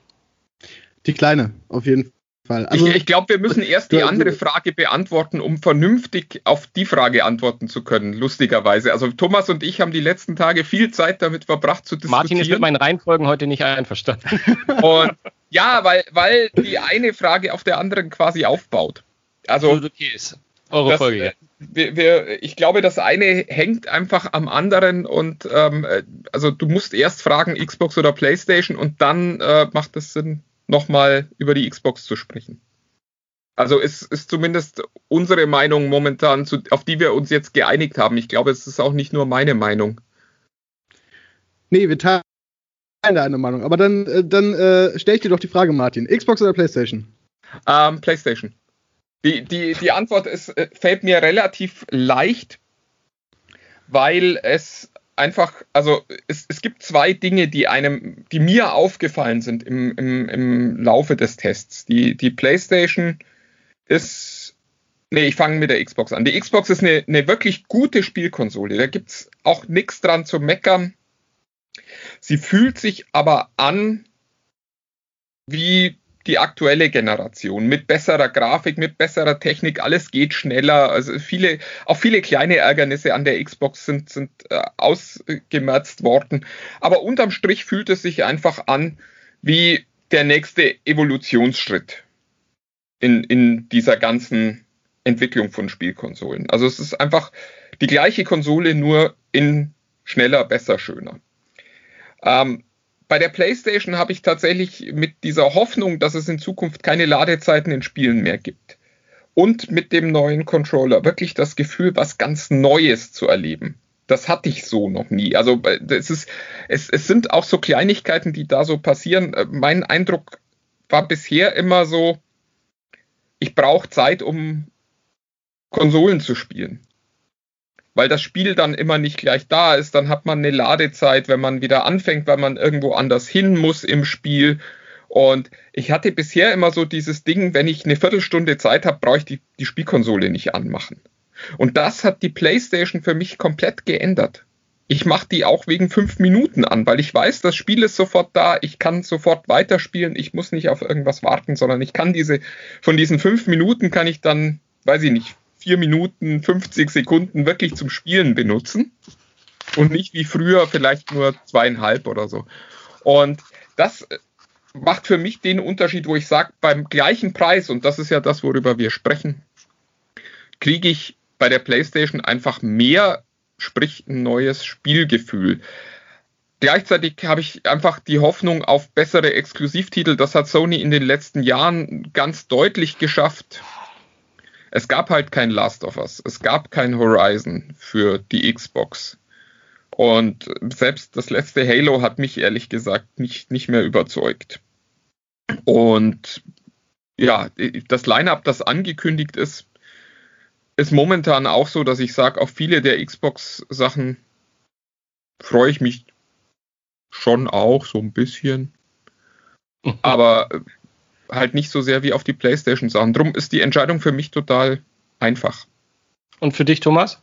Die kleine, auf jeden Fall.
Also, ich, ich glaube, wir müssen erst die andere Frage beantworten, um vernünftig auf die Frage antworten zu können, lustigerweise. Also Thomas und ich haben die letzten Tage viel Zeit damit verbracht zu diskutieren.
Martin ist mit meinen Reihenfolgen heute nicht einverstanden.
Und ja, weil, weil die eine Frage auf der anderen quasi aufbaut. Also, okay ist. Eure das, Folge jetzt. Wir, wir, ich glaube, das eine hängt einfach am anderen und ähm, also du musst erst fragen Xbox oder PlayStation und dann äh, macht es Sinn, nochmal über die Xbox zu sprechen. Also es ist zumindest unsere Meinung momentan, zu, auf die wir uns jetzt geeinigt haben. Ich glaube, es ist auch nicht nur meine Meinung.
Nee, wir teilen da eine Meinung. Aber dann, äh, dann äh, stelle ich dir doch die Frage, Martin. Xbox oder PlayStation?
Ähm, PlayStation. Die, die, die Antwort ist, äh, fällt mir relativ leicht, weil es einfach, also es, es gibt zwei Dinge, die einem, die mir aufgefallen sind im, im, im Laufe des Tests. Die, die PlayStation ist, nee, ich fange mit der Xbox an. Die Xbox ist eine, eine wirklich gute Spielkonsole. Da gibt es auch nichts dran zu meckern. Sie fühlt sich aber an wie die aktuelle Generation mit besserer Grafik, mit besserer Technik, alles geht schneller. Also viele, auch viele kleine Ärgernisse an der Xbox sind, sind äh, ausgemerzt worden. Aber unterm Strich fühlt es sich einfach an wie der nächste Evolutionsschritt in, in dieser ganzen Entwicklung von Spielkonsolen. Also es ist einfach die gleiche Konsole, nur in schneller, besser, schöner. Ähm, bei der PlayStation habe ich tatsächlich mit dieser Hoffnung, dass es in Zukunft keine Ladezeiten in Spielen mehr gibt und mit dem neuen Controller wirklich das Gefühl, was ganz Neues zu erleben. Das hatte ich so noch nie. Also äh, es, ist, es, es sind auch so Kleinigkeiten, die da so passieren. Äh, mein Eindruck war bisher immer so, ich brauche Zeit, um Konsolen zu spielen weil das Spiel dann immer nicht gleich da ist. Dann hat man eine Ladezeit, wenn man wieder anfängt, weil man irgendwo anders hin muss im Spiel. Und ich hatte bisher immer so dieses Ding, wenn ich eine Viertelstunde Zeit habe, brauche ich die, die Spielkonsole nicht anmachen. Und das hat die PlayStation für mich komplett geändert. Ich mache die auch wegen fünf Minuten an, weil ich weiß, das Spiel ist sofort da, ich kann sofort weiterspielen, ich muss nicht auf irgendwas warten, sondern ich kann diese, von diesen fünf Minuten kann ich dann, weiß ich nicht, vier Minuten, 50 Sekunden wirklich zum Spielen benutzen und nicht wie früher vielleicht nur zweieinhalb oder so. Und das macht für mich den Unterschied, wo ich sage, beim gleichen Preis, und das ist ja das, worüber wir sprechen, kriege ich bei der PlayStation einfach mehr, sprich ein neues Spielgefühl. Gleichzeitig habe ich einfach die Hoffnung auf bessere Exklusivtitel. Das hat Sony in den letzten Jahren ganz deutlich geschafft. Es gab halt kein Last of Us, es gab kein Horizon für die Xbox. Und selbst das letzte Halo hat mich ehrlich gesagt nicht, nicht mehr überzeugt. Und ja, das Line-up, das angekündigt ist, ist momentan auch so, dass ich sage, auf viele der Xbox-Sachen freue ich mich schon auch so ein bisschen. Aber halt nicht so sehr wie auf die PlayStation-Sachen. Drum ist die Entscheidung für mich total einfach.
Und für dich, Thomas?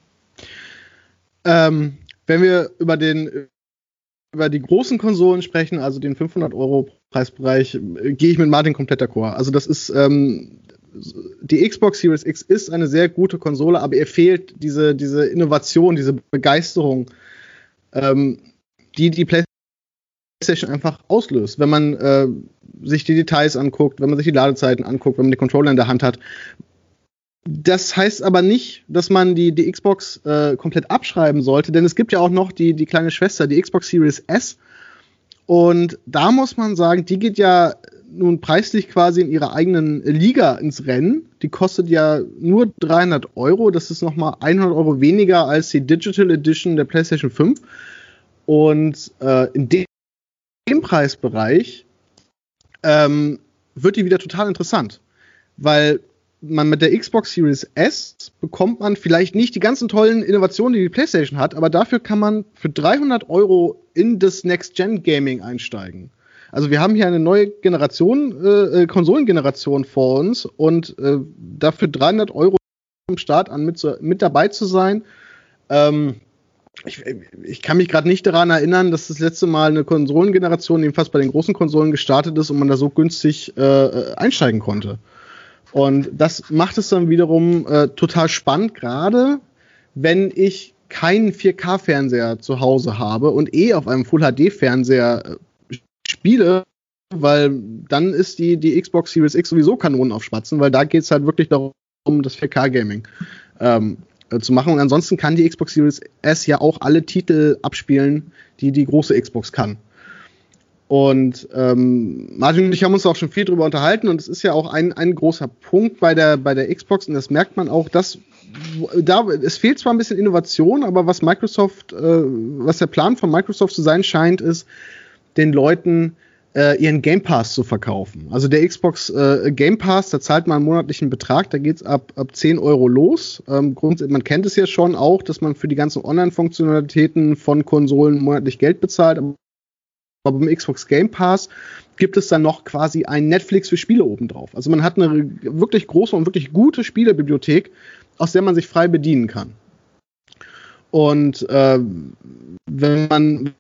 Ähm, wenn wir über den über die großen Konsolen sprechen, also den 500 Euro Preisbereich, äh, gehe ich mit Martin komplett d'accord. Also das ist ähm, die Xbox Series X ist eine sehr gute Konsole, aber ihr fehlt diese diese Innovation, diese Begeisterung, ähm, die die PlayStation einfach auslöst, wenn man äh, sich die Details anguckt, wenn man sich die Ladezeiten anguckt, wenn man die Controller in der Hand hat, das heißt aber nicht, dass man die, die Xbox äh, komplett abschreiben sollte, denn es gibt ja auch noch die, die kleine Schwester, die Xbox Series S. Und da muss man sagen, die geht ja nun preislich quasi in ihrer eigenen Liga ins Rennen. Die kostet ja nur 300 Euro. Das ist nochmal 100 Euro weniger als die Digital Edition der PlayStation 5. Und äh, in dem, dem Preisbereich ähm, wird die wieder total interessant. Weil man mit der Xbox Series S bekommt man vielleicht nicht die ganzen tollen Innovationen, die die PlayStation hat, aber dafür kann man für 300 Euro in das Next-Gen-Gaming einsteigen. Also wir haben hier eine neue Generation, äh, äh Konsolengeneration vor uns und äh, dafür 300 Euro am Start an mit, mit dabei zu sein. Ähm, ich, ich, kann mich gerade nicht daran erinnern, dass das letzte Mal eine Konsolengeneration, jedenfalls bei den großen Konsolen, gestartet ist und man da so günstig äh, äh einsteigen konnte. Und das macht es dann wiederum äh, total spannend, gerade wenn ich keinen 4K-Fernseher zu Hause habe und eh auf einem Full-HD-Fernseher äh, spiele, weil dann ist die, die Xbox Series X sowieso Kanonen auf Spatzen, weil da geht es halt wirklich darum, das 4K-Gaming ähm, äh, zu machen. Und ansonsten kann die Xbox Series S ja auch alle Titel abspielen, die die große Xbox kann. Und ähm, Martin und ich haben uns auch schon viel drüber unterhalten und es ist ja auch ein, ein großer Punkt bei der, bei der Xbox und das merkt man auch, dass da, es fehlt zwar ein bisschen Innovation, aber was Microsoft, äh, was der Plan von Microsoft zu sein scheint, ist, den Leuten äh, ihren Game Pass zu verkaufen. Also der Xbox äh, Game Pass, da zahlt man einen monatlichen Betrag, da geht's ab, ab 10 Euro los. Ähm, man kennt es ja schon auch, dass man für die ganzen Online-Funktionalitäten von Konsolen monatlich Geld bezahlt, aber beim Xbox Game Pass gibt es dann noch quasi ein Netflix für Spiele obendrauf. Also man hat eine wirklich große und wirklich gute Spielebibliothek, aus der man sich frei bedienen kann. Und äh, wenn man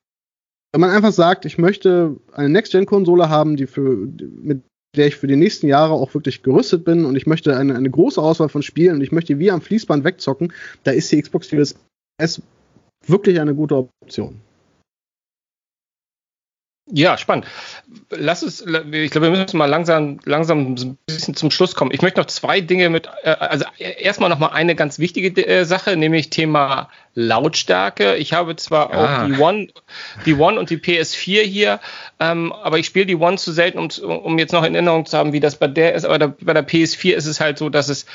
wenn man einfach sagt, ich möchte eine Next-Gen-Konsole haben, die für, mit der ich für die nächsten Jahre auch wirklich gerüstet bin und ich möchte eine, eine große Auswahl von Spielen und ich möchte wie am Fließband wegzocken, da ist die Xbox Series S wirklich eine gute Option.
Ja, spannend. Lass es, ich glaube, wir müssen mal langsam, langsam ein bisschen zum Schluss kommen. Ich möchte noch zwei Dinge mit, äh, also erstmal noch mal eine ganz wichtige äh, Sache, nämlich Thema Lautstärke. Ich habe zwar ja. auch die One, die One und die PS4 hier, ähm, aber ich spiele die One zu selten, um, um jetzt noch in Erinnerung zu haben, wie das bei der ist. Aber da, bei der PS4 ist es halt so, dass es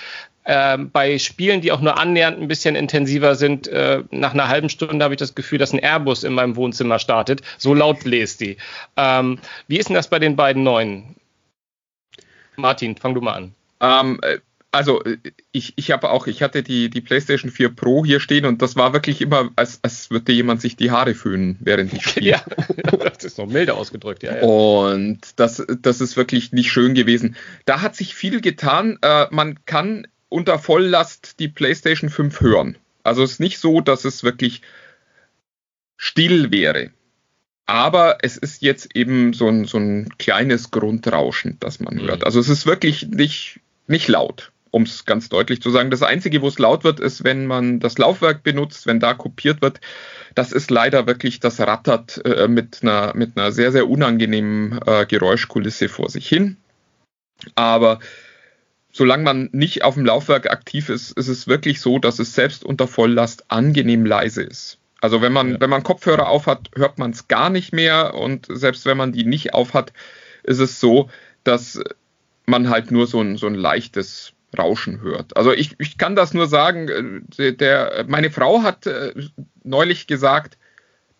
äh, bei Spielen, die auch nur annähernd ein bisschen intensiver sind, äh, nach einer halben Stunde habe ich das Gefühl, dass ein Airbus in meinem Wohnzimmer startet. So laut bläst die. Ähm, wie ist denn das bei den beiden neuen? Martin, fang du mal an.
Ähm, äh, also ich, ich habe auch, ich hatte die, die PlayStation 4 Pro hier stehen und das war wirklich immer, als, als würde jemand sich die Haare föhnen, während ich spiele.
Ja, das ist noch milder ausgedrückt, ja. ja.
Und das, das ist wirklich nicht schön gewesen. Da hat sich viel getan. Äh, man kann unter Volllast die PlayStation 5 hören. Also es ist nicht so, dass es wirklich still wäre. Aber es ist jetzt eben so ein, so ein kleines Grundrauschen, das man hört.
Mhm.
Also es ist wirklich nicht, nicht laut, um es ganz deutlich zu sagen. Das Einzige, wo es laut wird, ist, wenn man das Laufwerk benutzt, wenn da kopiert wird. Das ist leider wirklich, das rattert äh, mit, einer, mit einer sehr, sehr unangenehmen äh, Geräuschkulisse vor sich hin. Aber solange man nicht auf dem Laufwerk aktiv ist, ist es wirklich so, dass es selbst unter Volllast angenehm leise ist. Also wenn man,
Ja.
wenn man Kopfhörer aufhat, hört man es gar nicht mehr und selbst wenn man die nicht aufhat, ist es so, dass man halt nur so ein, so ein leichtes Rauschen hört. Also ich, ich kann das nur sagen, äh, der, meine Frau hat äh, neulich gesagt,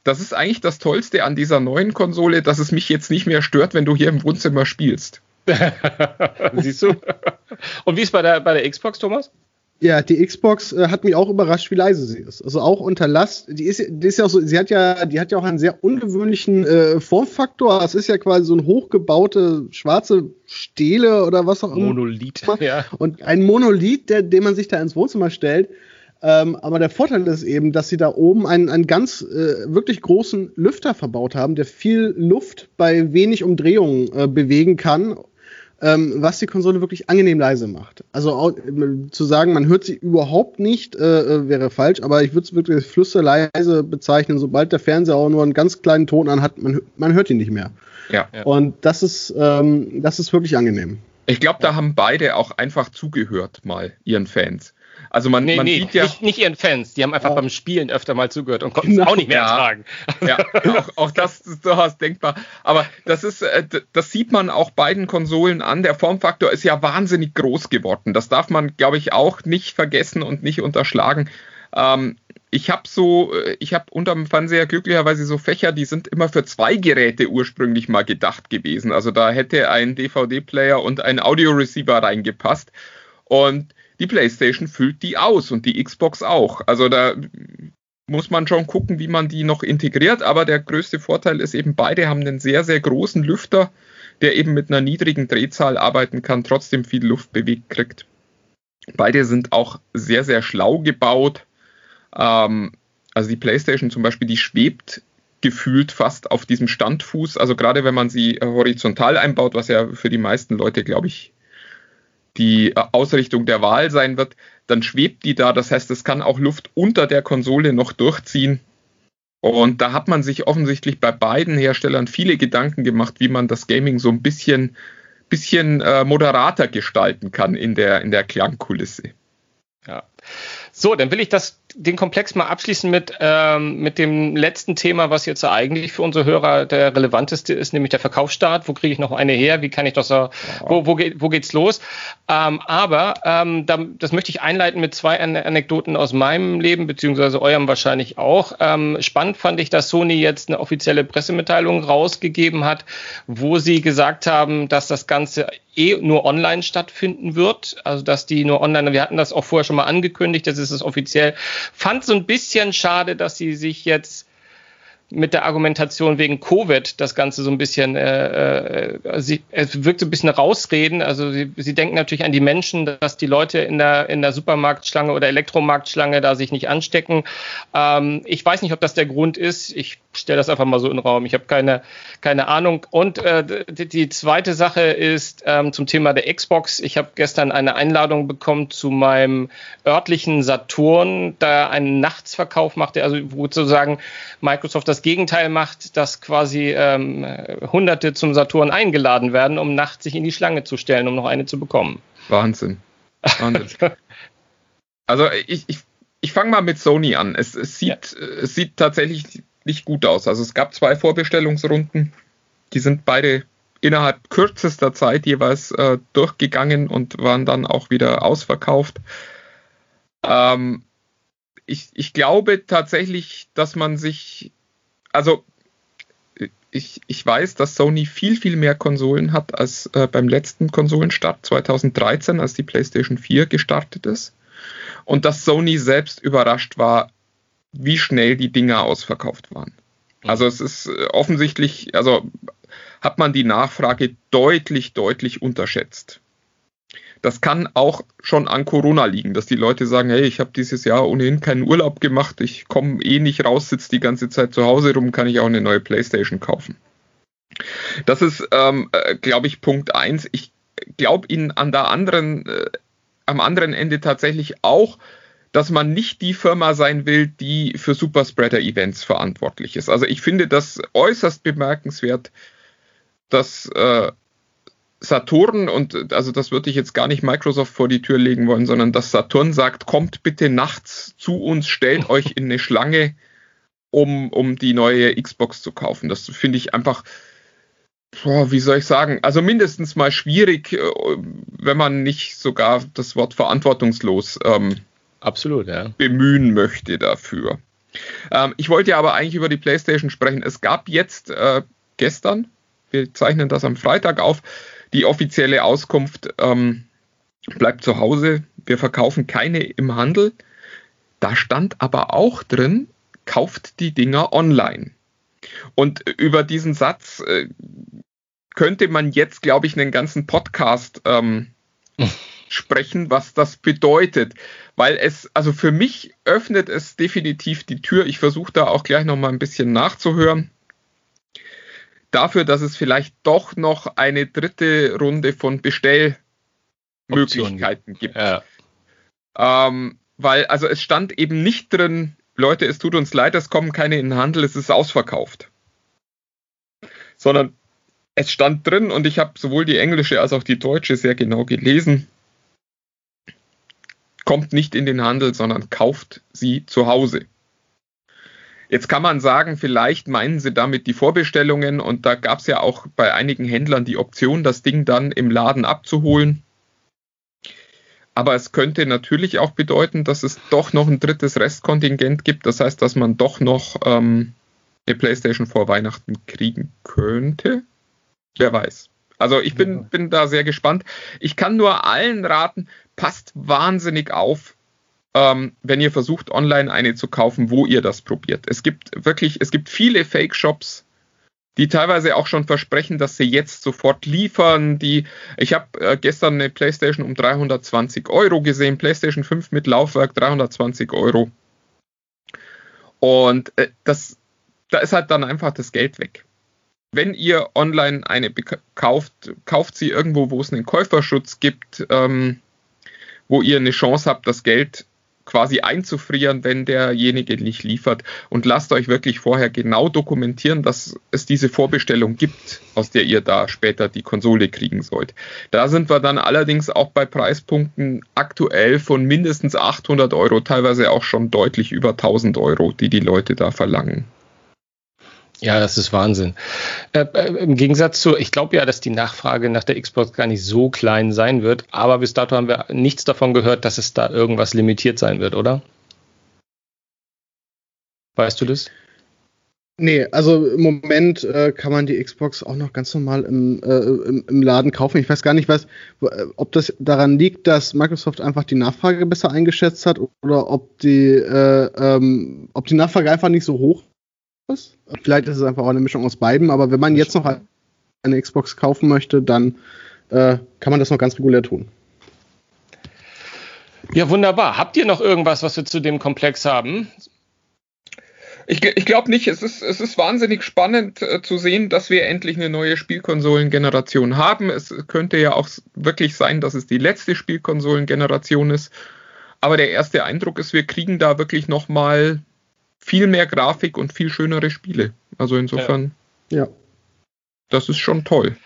das ist eigentlich das Tollste an dieser neuen Konsole, dass es mich jetzt nicht mehr stört, wenn du hier im Wohnzimmer spielst.
Siehst du? Und wie ist bei der, bei der Xbox, Thomas?
Ja, die Xbox äh, hat mich auch überrascht, wie leise sie ist. Also auch unter Last. Die ist, die ist ja auch so, sie hat ja, die hat ja auch einen sehr ungewöhnlichen äh, Formfaktor. Es ist ja quasi so ein hochgebaute schwarze Stele oder was auch immer.
Monolith. Ja.
Und ein Monolith, der, den man sich da ins Wohnzimmer stellt. Ähm, aber der Vorteil ist eben, dass sie da oben einen, einen ganz äh, wirklich großen Lüfter verbaut haben, der viel Luft bei wenig Umdrehungen äh, bewegen kann, ähm, was die Konsole wirklich angenehm leise macht. Also au- äh, zu sagen, man hört sie überhaupt nicht, äh, äh, wäre falsch, aber ich würde es wirklich als flüsterleise bezeichnen. Sobald der Fernseher auch nur einen ganz kleinen Ton anhat, man, man hört ihn nicht mehr.
Ja.
Ja.
Und das ist, ähm, das ist wirklich angenehm.
Ich glaube, da haben beide auch einfach zugehört mal ihren Fans. Also man,
Nee,
man
nee,
sieht ja,
nicht, nicht ihren Fans. Die haben einfach
Ja.
beim Spielen öfter mal zugehört und konnten es
Genau.
auch nicht mehr
Ja.
ertragen.
ja auch, auch das ist durchaus denkbar. Aber das ist, äh, das sieht man auch beiden Konsolen an. Der Formfaktor ist ja wahnsinnig groß geworden. Das darf man, glaube ich, auch nicht vergessen und nicht unterschlagen. Ähm, ich habe so, äh, ich habe unterm Fernseher glücklicherweise so Fächer, die sind immer für zwei Geräte ursprünglich mal gedacht gewesen. Also da hätte ein DVD-Player und ein Audio-Receiver reingepasst. Und die PlayStation füllt die aus und die Xbox auch. Also da muss man schon gucken, wie man die noch integriert. Aber der größte Vorteil ist eben, beide haben einen sehr, sehr großen Lüfter, der eben mit einer niedrigen Drehzahl arbeiten kann, trotzdem viel Luft bewegt kriegt. Beide sind auch sehr, sehr schlau gebaut. Ähm, also die PlayStation zum Beispiel, die schwebt gefühlt fast auf diesem Standfuß. Also gerade wenn man sie horizontal einbaut, was ja für die meisten Leute, glaube ich, die äh, Ausrichtung der Wahl sein wird, dann schwebt die da. Das heißt, es kann auch Luft unter der Konsole noch durchziehen. Und da hat man sich offensichtlich bei beiden Herstellern viele Gedanken gemacht, wie man das Gaming so ein bisschen, bisschen äh, moderater gestalten kann in der, in der Klangkulisse.
Ja. So, dann will ich das, den Komplex mal abschließen mit, ähm, mit dem letzten Thema, was jetzt eigentlich für unsere Hörer der relevanteste ist, nämlich der Verkaufsstart. Wo kriege ich noch eine her? Wie kann ich das so, wo, wo, geht, wo geht's los? Ähm, aber ähm, da, das möchte ich einleiten mit zwei An Anekdoten aus meinem Leben, beziehungsweise eurem wahrscheinlich auch. Ähm, spannend fand ich, dass Sony jetzt eine offizielle Pressemitteilung rausgegeben hat, wo sie gesagt haben, dass das Ganze eh nur online stattfinden wird. Also dass die nur online, wir hatten das auch vorher schon mal angekündigt, das ist es offiziell. Fand so ein bisschen schade, dass sie sich jetzt mit der Argumentation wegen Covid das Ganze so ein bisschen, äh, äh, sie, es wirkt so ein bisschen rausreden. Also sie, sie denken natürlich an die Menschen, dass die Leute in der, in der Supermarktschlange oder Elektromarktschlange da sich nicht anstecken. Ähm, ich weiß nicht, ob das der Grund ist. Ich stelle das einfach mal so in den Raum. Ich habe keine, keine Ahnung. Und äh, die, die zweite Sache ist ähm, zum Thema der Xbox. Ich habe gestern eine Einladung bekommen zu meinem örtlichen Saturn, da einen Nachtsverkauf macht, also wo sozusagen Microsoft das Gegenteil macht, dass quasi ähm, Hunderte zum Saturn eingeladen werden, um nachts sich in die Schlange zu stellen, um noch eine zu bekommen.
Wahnsinn. Wahnsinn. also ich, ich, ich fange mal mit Sony an. Es, es, sieht, ja. es sieht tatsächlich nicht gut aus. Also es gab zwei Vorbestellungsrunden, die sind beide innerhalb kürzester Zeit jeweils äh, durchgegangen und waren dann auch wieder ausverkauft. Ähm, ich, ich glaube tatsächlich, dass man sich, also ich, ich weiß, dass Sony viel, viel mehr Konsolen hat als äh, beim letzten Konsolenstart 2013, als die PlayStation 4 gestartet ist. Und dass Sony selbst überrascht war, wie schnell die Dinger ausverkauft waren. Also es ist äh, offensichtlich, also hat man die Nachfrage deutlich, deutlich unterschätzt. Das kann auch schon an Corona liegen, dass die Leute sagen, hey, ich habe dieses Jahr ohnehin keinen Urlaub gemacht, ich komme eh nicht raus, sitze die ganze Zeit zu Hause rum, kann ich auch eine neue Playstation kaufen. Das ist, ähm, äh, glaube ich, Punkt eins. Ich glaube Ihnen an der anderen, äh, am anderen Ende tatsächlich auch, dass man nicht die Firma sein will, die für Superspreader-Events verantwortlich ist. Also ich finde das äußerst bemerkenswert, dass äh, Saturn und also das würde ich jetzt gar nicht Microsoft vor die Tür legen wollen, sondern dass Saturn sagt, kommt bitte nachts zu uns, stellt euch in eine Schlange, um, um die neue Xbox zu kaufen. Das finde ich einfach, boah, wie soll ich sagen, also mindestens mal schwierig, äh, wenn man nicht sogar das Wort verantwortungslos ähm,
Absolut, ja.
bemühen möchte dafür. Ähm, ich wollte ja aber eigentlich über die PlayStation sprechen. Es gab jetzt äh, gestern, wir zeichnen das am Freitag auf, die offizielle Auskunft ähm, bleibt zu Hause, wir verkaufen keine im Handel. Da stand aber auch drin, kauft die Dinger online. Und über diesen Satz äh, könnte man jetzt, glaube ich, einen ganzen Podcast ähm, sprechen, was das bedeutet. Weil es, also für mich öffnet es definitiv die Tür. Ich versuche da auch gleich nochmal ein bisschen nachzuhören dafür, dass es vielleicht doch noch eine dritte Runde von Bestellmöglichkeiten gibt. Ja. Ähm, weil, also es stand eben nicht drin, Leute, es tut uns leid, es kommen keine in den Handel, es ist ausverkauft. Sondern es stand drin und ich habe sowohl die englische als auch die deutsche sehr genau gelesen. Kommt nicht in den Handel, sondern kauft sie zu Hause. Jetzt kann man sagen, vielleicht meinen sie damit die Vorbestellungen und da gab es ja auch bei einigen Händlern die Option, das Ding dann im Laden abzuholen. Aber es könnte natürlich auch bedeuten, dass es doch noch ein drittes Restkontingent gibt. Das heißt, dass man doch noch ähm, eine PlayStation vor Weihnachten kriegen könnte. Wer weiß. Also ich bin, bin da sehr gespannt. Ich kann nur allen raten, passt wahnsinnig auf, ähm, wenn ihr versucht, online eine zu kaufen, wo ihr das probiert. Es gibt wirklich, es gibt viele Fake-Shops, die teilweise auch schon versprechen, dass sie jetzt sofort liefern. Die, ich habe äh, gestern eine PlayStation um 320 Euro gesehen, PlayStation 5 mit Laufwerk 320 Euro. Und äh, das, da ist halt dann einfach das Geld weg. Wenn ihr online eine kauft, kauft sie irgendwo, wo es einen Käuferschutz gibt, ähm, wo ihr eine Chance habt, das Geld quasi einzufrieren, wenn derjenige nicht liefert. Und lasst euch wirklich vorher genau dokumentieren, dass es diese Vorbestellung gibt, aus der ihr da später die Konsole kriegen sollt. Da sind wir dann allerdings auch bei Preispunkten aktuell von mindestens 800 Euro, teilweise auch schon deutlich über 1000 Euro, die die Leute da verlangen.
Ja, das ist Wahnsinn. Äh, äh, Im Gegensatz zu, ich glaube ja, dass die Nachfrage nach der Xbox gar nicht so klein sein wird, aber bis dato haben wir nichts davon gehört, dass es da irgendwas limitiert sein wird, oder? Weißt du das?
Nee, also im Moment äh, kann man die Xbox auch noch ganz normal im, äh, im, im, Laden kaufen. Ich weiß gar nicht, was, ob das daran liegt, dass Microsoft einfach die Nachfrage besser eingeschätzt hat oder ob die, äh, ähm, ob die Nachfrage einfach nicht so hoch ist. Vielleicht ist es einfach auch eine Mischung aus beiden, aber wenn man jetzt noch eine Xbox kaufen möchte, dann äh, kann man das noch ganz regulär tun.
Ja, wunderbar. Habt ihr noch irgendwas, was wir zu dem Komplex haben?
Ich, ich glaube nicht. Es ist, es ist wahnsinnig spannend äh, zu sehen, dass wir endlich eine neue Spielkonsolengeneration haben. Es könnte ja auch wirklich sein, dass es die letzte Spielkonsolengeneration ist. Aber der erste Eindruck ist, wir kriegen da wirklich nochmal viel mehr Grafik und viel schönere Spiele. Also insofern, ja. ja. Das ist schon toll.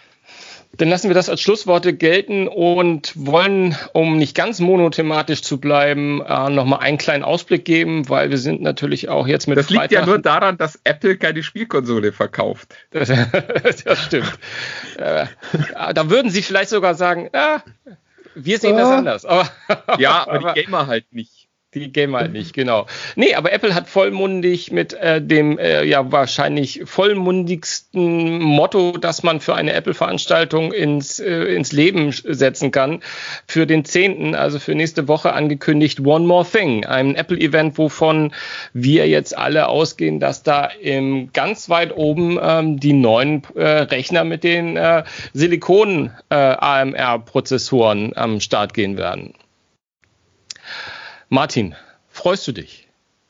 Dann lassen wir das als Schlussworte gelten und wollen, um nicht ganz monothematisch zu bleiben, äh, nochmal einen kleinen Ausblick geben, weil wir sind natürlich auch jetzt mit
Das liegt Freitag ja nur daran, dass Apple keine Spielkonsole verkauft.
Das, das stimmt. äh, da würden sie vielleicht sogar sagen, ah, wir sehen oh. das anders.
Aber, ja, aber, aber die Gamer halt nicht.
Die gehen halt nicht, genau. Nee, aber Apple hat vollmundig mit äh, dem äh, ja wahrscheinlich vollmundigsten Motto, das man für eine Apple-Veranstaltung ins, äh, ins Leben setzen kann, für den 10., also für nächste Woche angekündigt One More Thing, ein Apple-Event, wovon wir jetzt alle ausgehen, dass da im ganz weit oben ähm, die neuen äh, Rechner mit den äh, Silikon-AMR-Prozessoren äh, am Start gehen werden. Martin, freust du dich?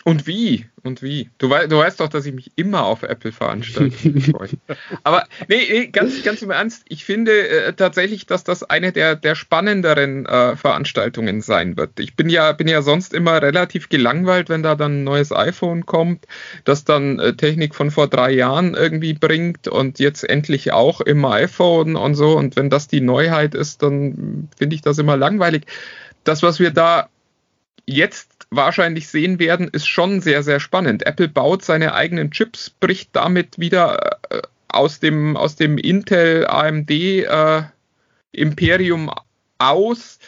Und wie? Und wie? Du, wei du weißt doch, dass ich mich immer auf Apple-Veranstaltungen freue. Aber nee, nee, ganz, ganz im Ernst, ich finde äh, tatsächlich, dass das eine der, der spannenderen äh, Veranstaltungen sein wird. Ich bin ja, bin ja sonst immer relativ gelangweilt, wenn da dann ein neues iPhone kommt, das dann äh, Technik von vor drei Jahren irgendwie bringt und jetzt endlich auch im iPhone und so. Und wenn das die Neuheit ist, dann finde ich das immer langweilig. Das, was wir da jetzt wahrscheinlich sehen werden, ist schon sehr, sehr spannend. Apple baut seine eigenen Chips, bricht damit wieder äh, aus dem, aus dem Intel AMD äh, Imperium aus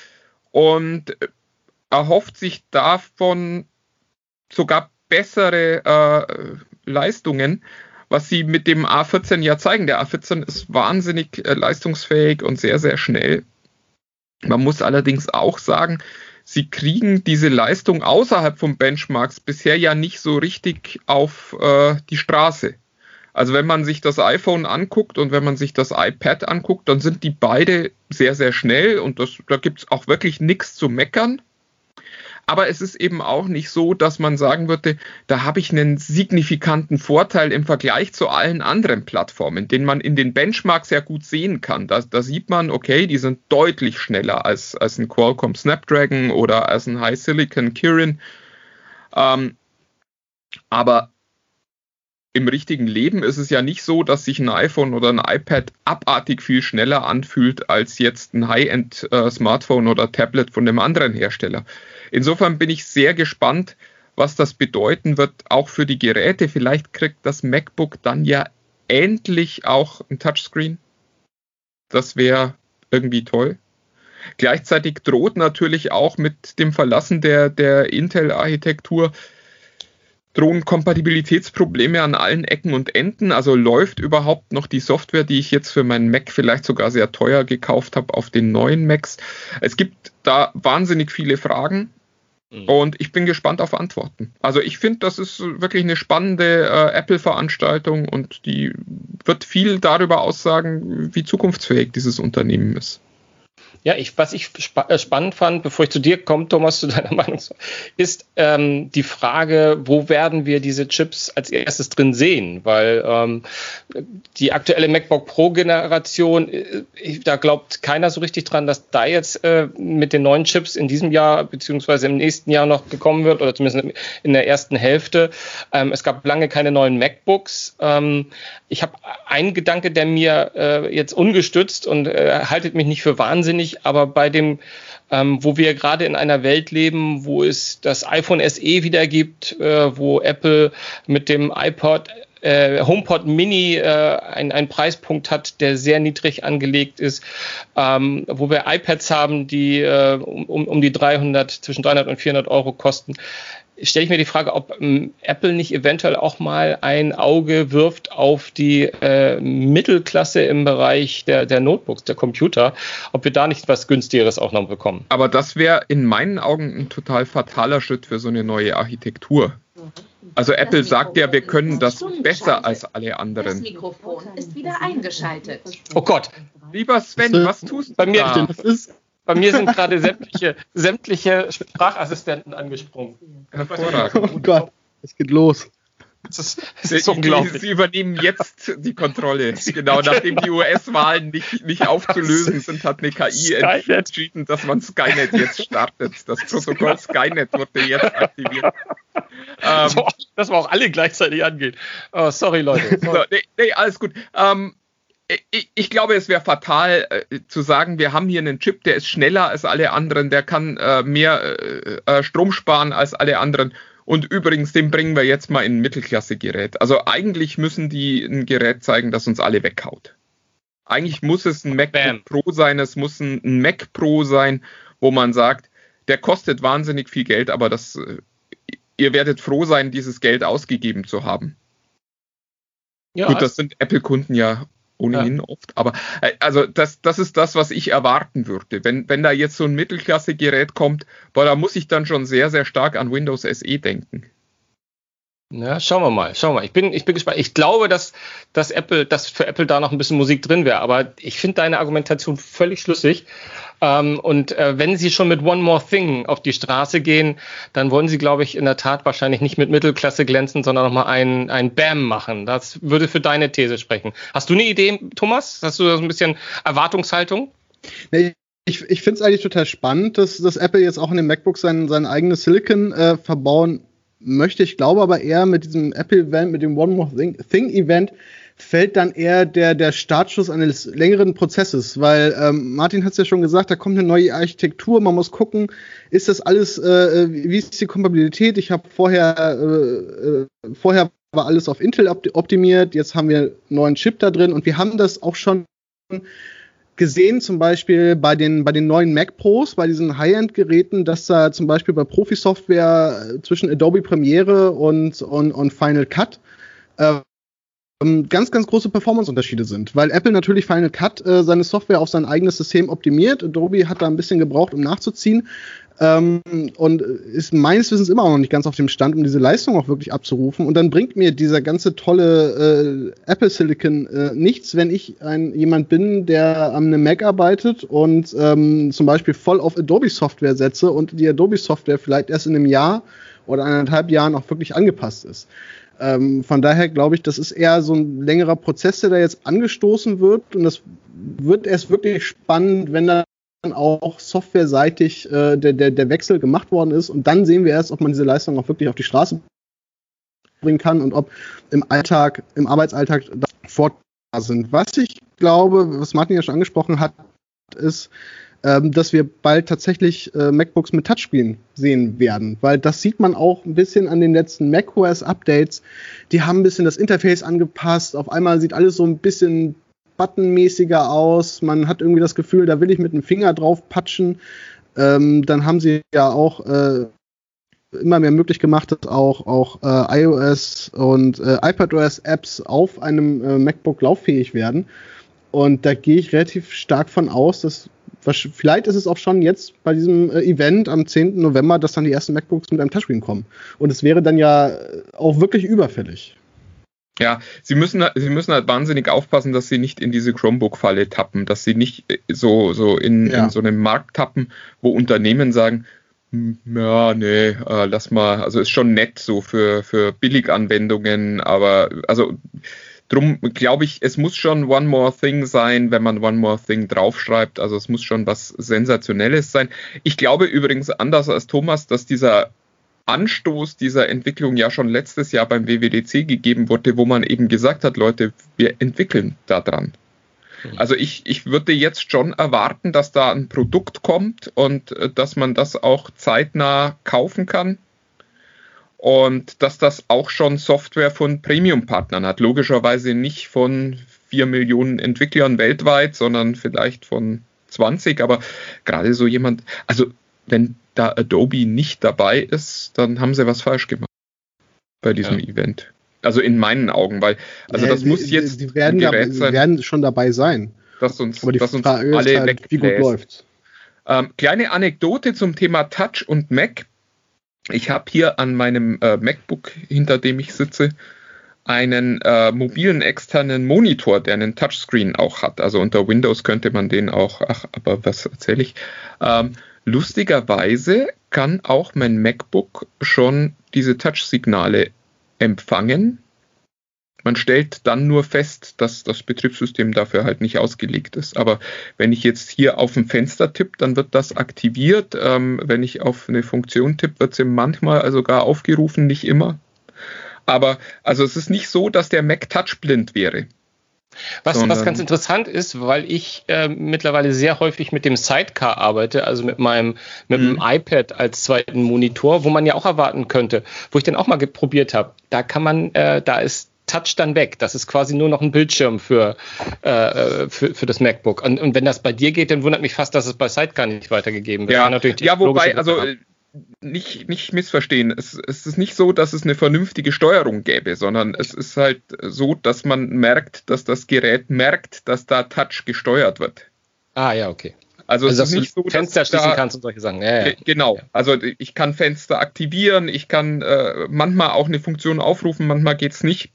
und erhofft sich davon sogar bessere äh, Leistungen, was sie mit dem A14 ja zeigen. Der A14 ist wahnsinnig äh, leistungsfähig und sehr, sehr schnell. Man muss allerdings auch sagen, sie kriegen diese Leistung außerhalb von Benchmarks bisher ja nicht so richtig auf äh, die Straße. Also wenn man sich das iPhone anguckt und wenn man sich das iPad anguckt, dann sind die beide sehr, sehr schnell und das, da gibt es auch wirklich nichts zu meckern. Aber es ist eben auch nicht so, dass man sagen würde, da habe ich einen signifikanten Vorteil im Vergleich zu allen anderen Plattformen, den man in den Benchmarks ja gut sehen kann. Da, da sieht man, okay, die sind deutlich schneller als, als ein Qualcomm Snapdragon oder als ein High Silicon Kirin. Ähm, aber im richtigen Leben ist es ja nicht so, dass sich ein iPhone oder ein iPad abartig viel schneller anfühlt als jetzt ein High-End-Smartphone äh, oder Tablet von einem anderen Hersteller. Insofern bin ich sehr gespannt, was das bedeuten wird, auch für die Geräte. Vielleicht kriegt das MacBook dann ja endlich auch ein Touchscreen. Das wäre irgendwie toll. Gleichzeitig droht natürlich auch mit dem Verlassen der, der Intel-Architektur drohen Kompatibilitätsprobleme an allen Ecken und Enden. Also läuft überhaupt noch die Software, die ich jetzt für meinen Mac vielleicht sogar sehr teuer gekauft habe, auf den neuen Macs. Es gibt da wahnsinnig viele Fragen. Mhm. Und ich bin gespannt auf Antworten. Also ich finde, das ist wirklich eine spannende äh, Apple-Veranstaltung und die wird viel darüber aussagen, wie zukunftsfähig dieses Unternehmen ist.
Ja, ich, was ich spa äh, spannend fand, bevor ich zu dir komme, Thomas, zu deiner Meinung, ist ähm, die Frage, wo werden wir diese Chips als erstes drin sehen? Weil ähm, die aktuelle MacBook Pro-Generation, äh, da glaubt keiner so richtig dran, dass da jetzt äh, mit den neuen Chips in diesem Jahr beziehungsweise im nächsten Jahr noch gekommen wird oder zumindest in der ersten Hälfte. Ähm, es gab lange keine neuen MacBooks. Ähm, ich habe einen Gedanke, der mir äh, jetzt ungestützt und äh, haltet mich nicht für wahnsinnig aber bei dem, ähm, wo wir gerade in einer Welt leben, wo es das iPhone SE wieder gibt, äh, wo Apple mit dem iPod äh, HomePod Mini äh, einen Preispunkt hat, der sehr niedrig angelegt ist, ähm, wo wir iPads haben, die äh, um, um die 300, zwischen 300 und 400 Euro kosten stelle ich mir die Frage, ob ähm, Apple nicht eventuell auch mal ein Auge wirft auf die äh, Mittelklasse im Bereich der, der Notebooks, der Computer, ob wir da nicht was günstigeres auch noch bekommen.
Aber das wäre in meinen Augen ein total fataler Schritt für so eine neue Architektur. Also Apple sagt ja, wir können das besser als alle anderen. Das Mikrofon ist wieder
eingeschaltet. Oh Gott.
Lieber Sven, was tust du
bei mir? Da? Bei mir sind gerade sämtliche, sämtliche Sprachassistenten angesprungen.
Hervorragend. Oh Gott, es geht los.
Das ist, das ist unglaublich. Sie übernehmen jetzt die Kontrolle. Genau, nachdem die US-Wahlen nicht, nicht aufzulösen sind, hat eine KI entschieden, dass man Skynet jetzt startet. Das Protokoll Skynet wurde jetzt aktiviert.
Ähm, so, dass wir auch alle gleichzeitig angehen. Oh, sorry, Leute.
So, nee, nee, alles gut. Ähm, ich, ich, glaube, es wäre fatal äh, zu sagen, wir haben hier einen Chip, der ist schneller als alle anderen, der kann äh, mehr äh, äh, Strom sparen als alle anderen. Und übrigens, den bringen wir jetzt mal in ein Mittelklasse-Gerät. Also eigentlich müssen die ein Gerät zeigen, das uns alle weghaut. Eigentlich muss es ein MacBook Pro sein, es muss ein, ein Mac Pro sein, wo man sagt, der kostet wahnsinnig viel Geld, aber das, äh, ihr werdet froh sein, dieses Geld ausgegeben zu haben. Ja, Gut, das sind Apple-Kunden ja ohnehin ja. oft. Aber äh, also das, das ist das, was ich erwarten würde. Wenn, wenn da jetzt so ein Mittelklasse-Gerät kommt, boah, da muss ich dann schon sehr, sehr stark an Windows SE denken.
Ja, schauen wir mal, schauen wir mal. Ich bin, ich bin gespannt. Ich glaube, dass, dass Apple, dass für Apple da noch ein bisschen Musik drin wäre, aber ich finde deine Argumentation völlig schlüssig. Ähm, und äh, wenn sie schon mit One More Thing auf die Straße gehen, dann wollen sie, glaube ich, in der Tat wahrscheinlich nicht mit Mittelklasse glänzen, sondern nochmal ein, ein Bam machen. Das würde für deine These sprechen. Hast du eine Idee, Thomas? Hast du da so ein bisschen Erwartungshaltung?
Nee, ich, ich finde es eigentlich total spannend, dass, dass Apple jetzt auch in den MacBooks sein, sein eigenes Silicon äh, verbauen möchte. Ich glaube aber eher mit diesem Apple-Event, mit dem One More Thing-Event, fällt dann eher der, der Startschuss eines längeren Prozesses, weil ähm, Martin hat es ja schon gesagt, da kommt eine neue Architektur, man muss gucken, ist das alles, äh, wie ist die Kompatibilität? Ich habe vorher, äh, äh, vorher war alles auf Intel optimiert, jetzt haben wir einen neuen Chip da drin und wir haben das auch schon gesehen, zum Beispiel bei den, bei den neuen Mac Pros, bei diesen High-End-Geräten, dass da zum Beispiel bei Profi-Software äh, zwischen Adobe Premiere und, und, und Final Cut äh, ganz, ganz große Performance-Unterschiede sind, weil Apple natürlich Final Cut äh, seine Software auf sein eigenes System optimiert. Adobe hat da ein bisschen gebraucht, um nachzuziehen ähm, und ist meines Wissens immer noch nicht ganz auf dem Stand, um diese Leistung auch wirklich abzurufen. Und dann bringt mir dieser ganze tolle äh, Apple Silicon äh, nichts, wenn ich ein, jemand bin, der an einem Mac arbeitet und ähm, zum Beispiel voll auf Adobe Software setze und die Adobe Software vielleicht erst in einem Jahr oder eineinhalb Jahren auch wirklich angepasst ist. Ähm, von daher glaube ich, das ist eher so ein längerer Prozess, der da jetzt angestoßen wird. Und das wird erst wirklich spannend, wenn da auch softwareseitig äh, der, der, der Wechsel gemacht worden ist. Und dann sehen wir erst, ob man diese Leistung auch wirklich auf die Straße bringen kann und ob im Alltag, im Arbeitsalltag Vorteile sind. Was ich glaube, was Martin ja schon angesprochen hat, ist, ähm, dass wir bald tatsächlich äh, MacBooks mit Touchscreen sehen werden, weil das sieht man auch ein bisschen an den letzten macOS-Updates. Die haben ein bisschen das Interface angepasst. Auf einmal sieht alles so ein bisschen buttonmäßiger aus. Man hat irgendwie das Gefühl, da will ich mit dem Finger drauf patschen. Ähm, dann haben sie ja auch äh, immer mehr möglich gemacht, dass auch, auch äh, iOS und äh, iPadOS Apps auf einem äh, MacBook lauffähig werden. Und da gehe ich relativ stark von aus, dass vielleicht ist es auch schon jetzt bei diesem äh, Event am 10. November, dass dann die ersten MacBooks mit einem Touchscreen kommen. Und es wäre dann ja auch wirklich überfällig.
Ja, sie müssen, sie müssen halt wahnsinnig aufpassen, dass sie nicht in diese Chromebook-Falle tappen, dass sie nicht äh, so, so in, ja. in so einem Markt tappen, wo Unternehmen sagen, hm, ja, nee, äh, lass mal, also ist schon nett so für, für Billiganwendungen, aber also drum glaube ich, es muss schon One More Thing sein, wenn man One More Thing draufschreibt. Also es muss schon was Sensationelles sein. Ich glaube übrigens anders als Thomas, dass dieser Anstoß dieser Entwicklung ja schon letztes Jahr beim WWDC gegeben wurde, wo man eben gesagt hat, Leute, wir entwickeln daran. Mhm. Also ich, ich würde jetzt schon erwarten, dass da ein Produkt kommt und äh, dass man das auch zeitnah kaufen kann und dass das auch schon Software von Premium-Partnern hat. Logischerweise nicht von vier Millionen Entwicklern weltweit, sondern vielleicht von 20, aber gerade so jemand, also wenn da Adobe nicht dabei ist, dann haben sie was falsch gemacht bei diesem ja. Event. Also in meinen Augen, weil also das die, muss jetzt
die werden, ja, sein, werden schon dabei sein.
Dass uns,
Aber die
dass
Frage uns alle halt, wie gut läuft.
Ähm, kleine Anekdote zum Thema Touch und Mac. Ich habe hier an meinem äh, MacBook, hinter dem ich sitze, einen äh, mobilen externen Monitor, der einen Touchscreen auch hat. Also unter Windows könnte man den auch, ach, aber was erzähle ich? Ähm, Lustigerweise kann auch mein MacBook schon diese Touch-Signale empfangen. Man stellt dann nur fest, dass das Betriebssystem dafür halt nicht ausgelegt ist. Aber wenn ich jetzt hier auf ein Fenster tippe, dann wird das aktiviert. Ähm, wenn ich auf eine Funktion tippe, wird sie manchmal sogar aufgerufen, nicht immer. Aber also es ist nicht so, dass der Mac touchblind wäre.
Was, was ganz interessant ist, weil ich äh, mittlerweile sehr häufig mit dem Sidecar arbeite, also mit meinem mit mhm. dem iPad als zweiten Monitor, wo man ja auch erwarten könnte, wo ich den auch mal probiert habe. Da kann man, äh, da ist Touch dann weg. Das ist quasi nur noch ein Bildschirm für, äh, für, für das MacBook. Und, und wenn das bei dir geht, dann wundert mich fast, dass es bei Sidecar nicht weitergegeben wird.
Ja, ja wobei, also äh, nicht, nicht missverstehen. Es, es ist nicht so, dass es eine vernünftige Steuerung gäbe, sondern es ist halt so, dass man merkt, dass das Gerät merkt, dass da Touch gesteuert wird.
Ah, ja, okay.
Also, also es ist nicht so,
dass Fenster schließen da, kannst und solche Sachen.
Ja, ja. Genau. Ja. Also ich kann Fenster aktivieren, ich kann äh, manchmal auch eine Funktion aufrufen, manchmal geht es nicht.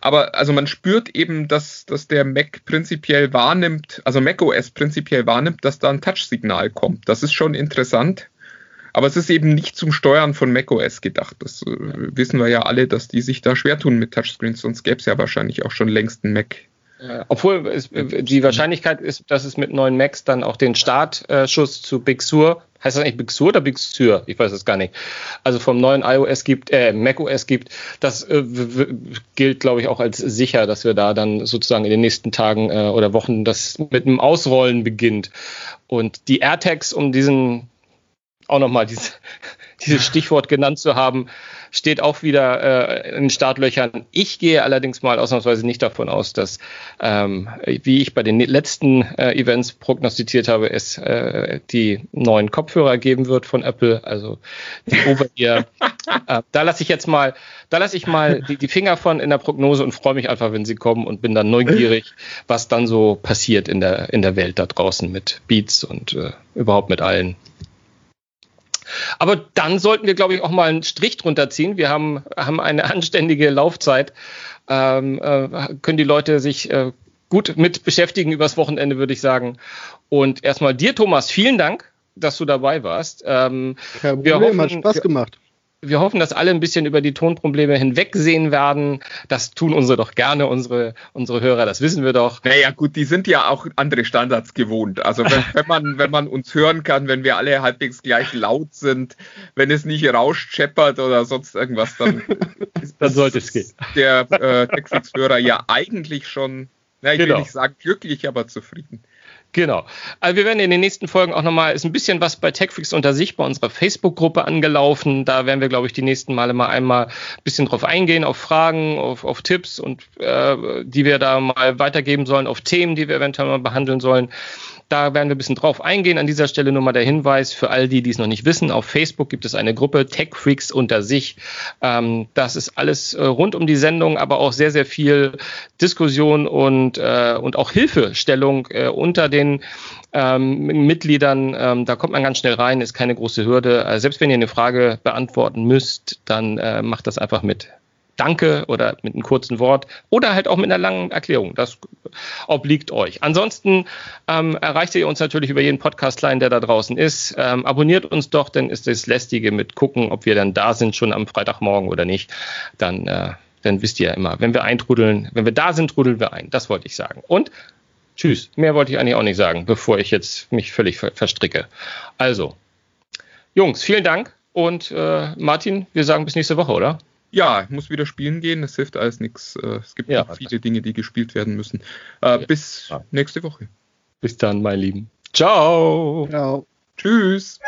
Aber also man spürt eben, dass, dass der Mac prinzipiell wahrnimmt, also macOS prinzipiell wahrnimmt, dass da ein Touch-Signal kommt. Das ist schon interessant. Aber es ist eben nicht zum Steuern von macOS gedacht. Das äh, wissen wir ja alle, dass die sich da schwer tun mit Touchscreens, sonst gäbe es ja wahrscheinlich auch schon längst einen Mac
obwohl es, die Wahrscheinlichkeit ist, dass es mit neuen Macs dann auch den Startschuss zu Big Sur, heißt das eigentlich Big Sur oder Big Sur? Ich weiß es gar nicht. Also vom neuen iOS gibt, äh, macOS gibt, das äh, gilt, glaube ich, auch als sicher, dass wir da dann sozusagen in den nächsten Tagen äh, oder Wochen das mit einem Ausrollen beginnt. Und die AirTags, um diesen auch nochmal diese, dieses Stichwort genannt zu haben, steht auch wieder äh, in den Startlöchern. Ich gehe allerdings mal ausnahmsweise nicht davon aus, dass, ähm, wie ich bei den letzten äh, Events prognostiziert habe, es äh, die neuen Kopfhörer geben wird von Apple, also die Over-Ear. äh, da lasse ich jetzt mal, da lasse ich mal die, die Finger von in der Prognose und freue mich einfach, wenn sie kommen und bin dann neugierig, was dann so passiert in der, in der Welt da draußen mit Beats und äh, überhaupt mit allen aber dann sollten wir, glaube ich, auch mal einen Strich drunter ziehen. Wir haben, haben eine anständige Laufzeit. Ähm, äh, können die Leute sich äh, gut mit beschäftigen übers Wochenende, würde ich sagen. Und erstmal dir, Thomas, vielen Dank, dass du dabei warst.
Ähm, Kein Problem, hoffen, hat Spaß gemacht
wir hoffen, dass alle ein bisschen über die Tonprobleme hinwegsehen werden. Das tun unsere doch gerne, unsere, unsere Hörer, das wissen wir doch.
Naja, gut, die sind ja auch andere Standards gewohnt. Also wenn, wenn man, wenn man uns hören kann, wenn wir alle halbwegs gleich laut sind, wenn es nicht rauscht, scheppert oder sonst irgendwas, dann,
dann sollte es gehen.
Der äh, Techfix-Hörer ja eigentlich schon, na, ich genau. will nicht sagen glücklich, aber zufrieden.
Genau. Also wir werden in den nächsten Folgen auch nochmal, ist ein bisschen was bei TechFreaks unter sich bei unserer Facebook-Gruppe angelaufen. Da werden wir, glaube ich, die nächsten Male mal einmal ein bisschen drauf eingehen, auf Fragen, auf, auf Tipps und äh, die wir da mal weitergeben sollen, auf Themen, die wir eventuell mal behandeln sollen. Da werden wir ein bisschen drauf eingehen. An dieser Stelle nur mal der Hinweis für all die, die es noch nicht wissen. Auf Facebook gibt es eine Gruppe Tech Freaks unter sich. Ähm, das ist alles äh, rund um die Sendung, aber auch sehr, sehr viel Diskussion und, äh, und auch Hilfestellung äh, unter den ähm, Mitgliedern. Ähm, da kommt man ganz schnell rein, ist keine große Hürde. Also selbst wenn ihr eine Frage beantworten müsst, dann äh, macht das einfach mit. Danke oder mit einem kurzen Wort oder halt auch mit einer langen Erklärung. Das obliegt euch. Ansonsten ähm, erreicht ihr uns natürlich über jeden Podcast-Line, der da draußen ist. Ähm, abonniert uns doch, denn ist das Lästige mit gucken, ob wir dann da sind schon am Freitagmorgen oder nicht. Dann, äh, dann wisst ihr ja immer, wenn wir eintrudeln, wenn wir da sind, trudeln wir ein. Das wollte ich sagen. Und tschüss. Mehr wollte ich eigentlich auch nicht sagen, bevor ich jetzt mich völlig verstricke. Also, Jungs, vielen Dank. Und äh, Martin, wir sagen bis nächste Woche, oder?
Ja, ich muss wieder spielen gehen. Es hilft alles nichts. Äh, es gibt ja, viele Dinge, die gespielt werden müssen. Äh, bis ja. nächste Woche.
Bis dann, mein Lieben. Ciao.
Ciao. Tschüss.